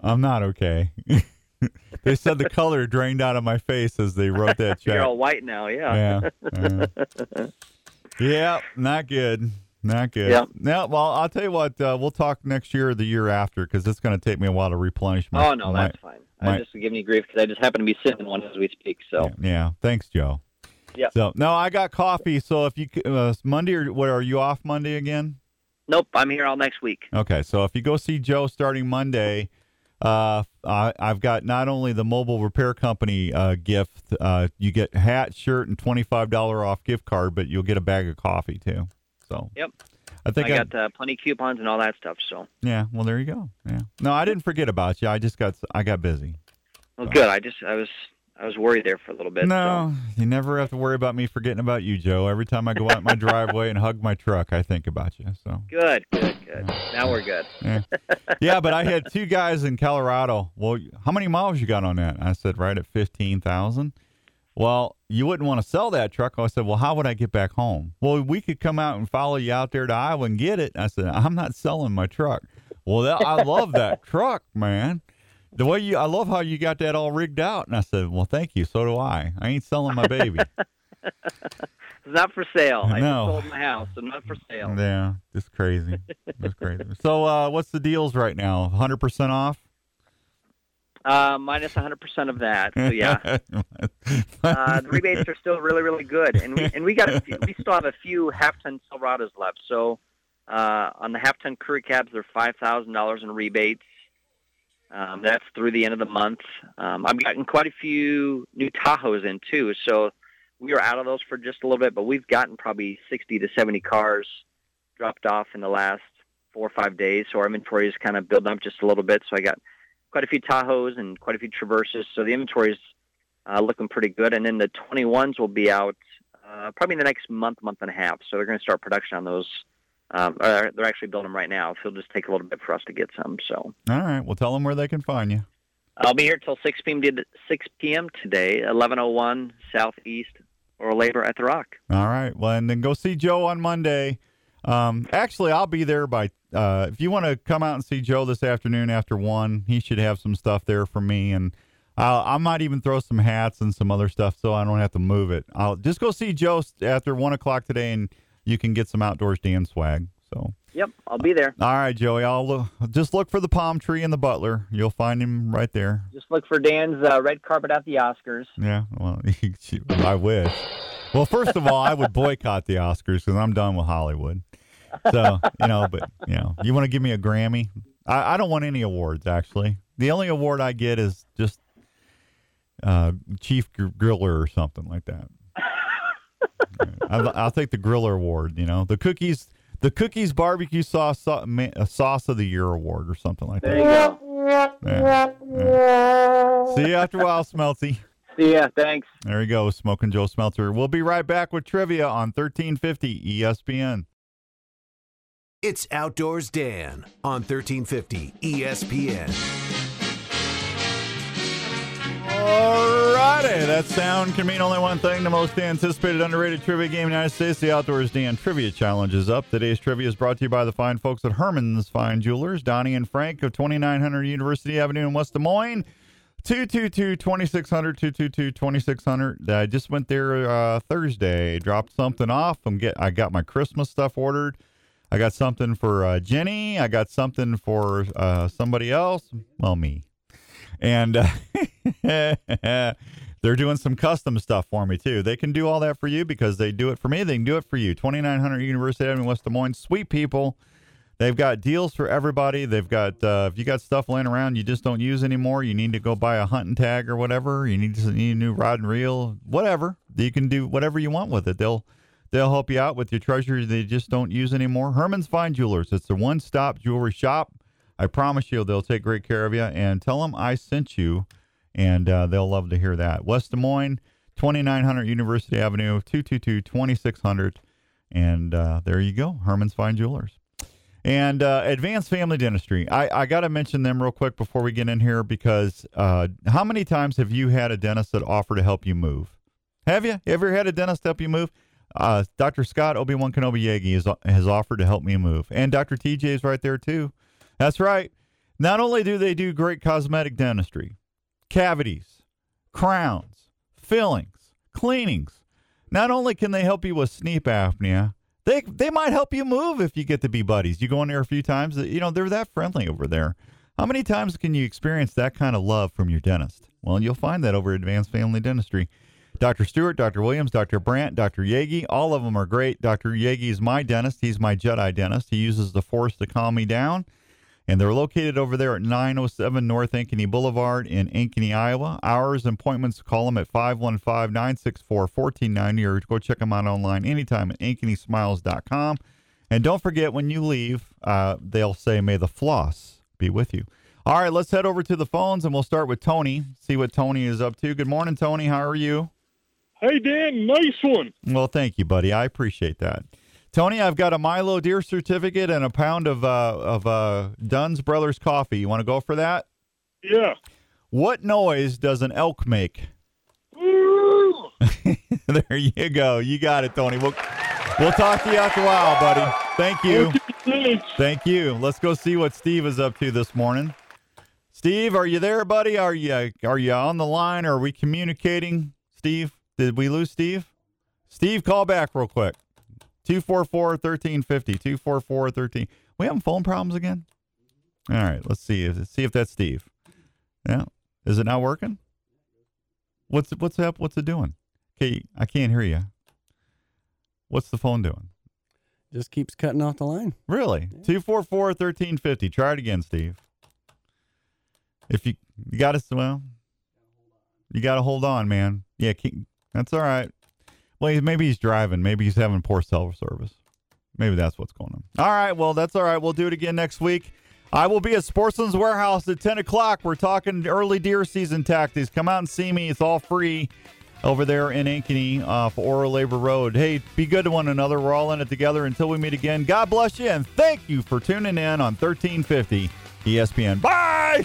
S2: I'm not okay. they said the color drained out of my face as they wrote that check.
S8: You're all white now, yeah.
S2: Yeah. Yeah. yeah, not good. Not good.
S8: Yeah.
S2: Now, well, I'll tell you what, uh, we'll talk next year or the year after because it's going to take me a while to replenish my.
S8: oh no,
S2: my-
S8: that's fine.
S2: my-
S8: I'm just giving you grief because I just happen to be sitting one as we speak. So
S2: Yeah, yeah. thanks, Joe.
S8: Yep.
S2: So, no, I got coffee. So if you, uh, Monday or what, are you off Monday again?
S8: nope, I'm here all next week.
S2: Okay, so if you go see Joe starting Monday, uh, I, I've got not only the mobile repair company uh, gift, uh, you get hat, shirt, and twenty five dollar off gift card, but you'll get a bag of coffee too. So
S8: Yep.
S2: I think
S8: I
S2: I,
S8: got uh, plenty coupons and all that stuff. So
S2: yeah. Well, there you go. Yeah. No, I didn't forget about you. I just got I got busy.
S8: well, good. I just I was I was worried there for a little bit.
S2: No, you never have to worry about me forgetting about you, Joe. Every time I go out my driveway and hug my truck, I think about you. So
S8: So. Good, good, good. Now we're good.
S2: yeah, yeah. But I had two guys in Colorado. Well, how many miles you got on that? I said right at fifteen thousand. Well, you wouldn't want to sell that truck. I said, well, how would I get back home? Well, we could come out and follow you out there to Iowa and get it. I said, I'm not selling my truck. Well, that, I love that truck, man. The way you, I love how you got that all rigged out. And I said, well, thank you. So do I. I ain't selling my baby.
S8: It's not for sale. I
S2: No.
S8: just sold my house, so not for sale.
S2: yeah, just crazy. Just crazy. So, uh, what's the deals right now? 100% off?
S8: Uh, minus 100% of that. So yeah, uh, the rebates are still really, really good, and we and we got a few, we still have a few half-ton Silverados left. So uh, on the half-ton crew cabs, they're five thousand dollars in rebates. Um, that's through the end of the month. Um, I've gotten quite a few new Tahoes in too, so we were out of those for just a little bit, but we've gotten probably 60 to 70 cars dropped off in the last four or five days. So our inventory is kind of building up just a little bit. So I got quite a few Tahoes and quite a few Traverses. So the inventory is uh, looking pretty good. And then the 21s will be out uh, probably in the next month, month and a half. So they're going to start production on those. Um, or they're actually building them right now. So it'll just take a little bit for us to get some. So
S2: All right. Well, tell them where they can find you.
S8: I'll be here till 6 p.m. to 6 p.m. today, 1101 Southeast Oralabor at the Rock.
S2: All right. Well, and then go see Joe on Monday. Um, actually, I'll be there by. Uh, if you want to come out and see Joe this afternoon after one, he should have some stuff there for me, and I'll, I might even throw some hats and some other stuff so I don't have to move it. I'll just go see Joe after one o'clock today, and you can get some outdoors Dan swag. So,
S8: Yep, I'll be there.
S2: all right, Joey, I'll look, just look for the palm tree and the butler. You'll find him right there.
S8: Just look for Dan's uh, red carpet at the Oscars.
S2: Yeah, well, I wish. Well, first of all, I would boycott the Oscars because I'm done with Hollywood. So you know, but you know, you want to give me a Grammy? I, I don't want any awards actually. The only award I get is just uh, chief gr- griller or something like that. I'll, I'll take the griller award. You know, the cookies, the cookies barbecue sauce sau- ma- uh, sauce of the year award or something like
S8: There
S2: that.
S8: you go.
S2: Yeah, yeah. See you after a while, Smelty.
S8: See ya. Thanks.
S2: There you go, Smoking Joe Smelter. We'll be right back with trivia on 1350 ESPN.
S4: It's Outdoors Dan on E 1350 ESPN.
S2: Alrighty, that sound can mean only one thing. The most anticipated underrated trivia game in the United States, the Outdoors Dan Trivia Challenge is up. Today's trivia is brought to you by the fine folks at Herman's Fine Jewelers, Donnie and Frank of 2900 University Avenue in West Des Moines. 222 2600 222 2600 i just went there uh, thursday dropped something off. I'm get i got my christmas stuff ordered. I got something for uh, jenny. I got something for uh, somebody else. Well me. And uh, they're doing some custom stuff for me too they can do all that for you because they do it for me they can do it for you 2900 university avenue west des moines sweet people They've got deals for everybody. They've got uh, if you got stuff laying around you just don't use anymore, you need to go buy a hunting tag or whatever. You need to need a new rod and reel, whatever. You can do whatever you want with it. They'll they'll help you out with your treasure they just don't use anymore. Herman's Fine Jewelers. It's a one stop jewelry shop. I promise you, they'll take great care of you. And tell them I sent you, and uh, they'll love to hear that. West Des Moines, 2900 University Avenue, 222 2600. And uh, there you go, Herman's Fine Jewelers. And uh, Advanced Family Dentistry. I, I got to mention them real quick before we get in here because uh, how many times have you had a dentist that offered to help you move? Have you? Ever had a dentist help you move? Uh, Dr. Scott Obi Wan Kenobi Yagi has, has offered to help me move. And Dr. TJ is right there too. That's right. Not only do they do great cosmetic dentistry, cavities, crowns, fillings, cleanings, not only can they help you with sleep apnea, they they might help you move if you get to be buddies. You go in there a few times. You know they're that friendly over there. How many times can you experience that kind of love from your dentist? Well, you'll find that over Advanced Family Dentistry. Dr. Stewart, Dr. Williams, Dr. Brandt, Dr. Yagi, all of them are great. Dr. Yagi is my dentist. He's my Jedi dentist. He uses the Force to calm me down. And they're located over there at 907 North Ankeny Boulevard in Ankeny, Iowa. Hours and appointments, call them at 515 964 1490 or go check them out online anytime at ankenysmiles.com. And don't forget, when you leave, uh, they'll say, May the floss be with you. All right, let's head over to the phones and we'll start with Tony, see what Tony is up to. Good morning, Tony. How are you?
S9: Hey, Dan, nice one.
S2: Well, thank you, buddy. I appreciate that. Tony, I've got a Milo Deer certificate and a pound of uh, of uh, Dunn's Brothers coffee. You want to go for that?
S9: Yeah.
S2: What noise does an elk make? there you go. You got it, Tony. We'll, we'll talk to you after a while, buddy. Thank you. Thank you. Let's go see what Steve is up to this morning. Steve, are you there, buddy? Are you are you on the line? Are we communicating, Steve? Did we lose Steve? Steve, call back real quick. 244 1350. 244 13. We having phone problems again? All right, let's see. Let's see if that's Steve. Yeah. Is it not working? What's what's up? What's it doing? Okay, I can't hear you. What's the phone doing?
S3: Just keeps cutting off the line.
S2: Really? 244 1350. Try it again, Steve. If you you got to well, you got to hold on, man. Yeah, keep, that's all right. Well, maybe he's driving. Maybe he's having poor cell service. Maybe that's what's going on. All right. Well, that's all right. We'll do it again next week. I will be at Sportsman's Warehouse at 10 o'clock. We're talking early deer season tactics. Come out and see me. It's all free over there in Ankeny uh, off Oralabor Road. Hey, be good to one another. We're all in it together until we meet again. God bless you, and thank you for tuning in on 1350 ESPN. Bye!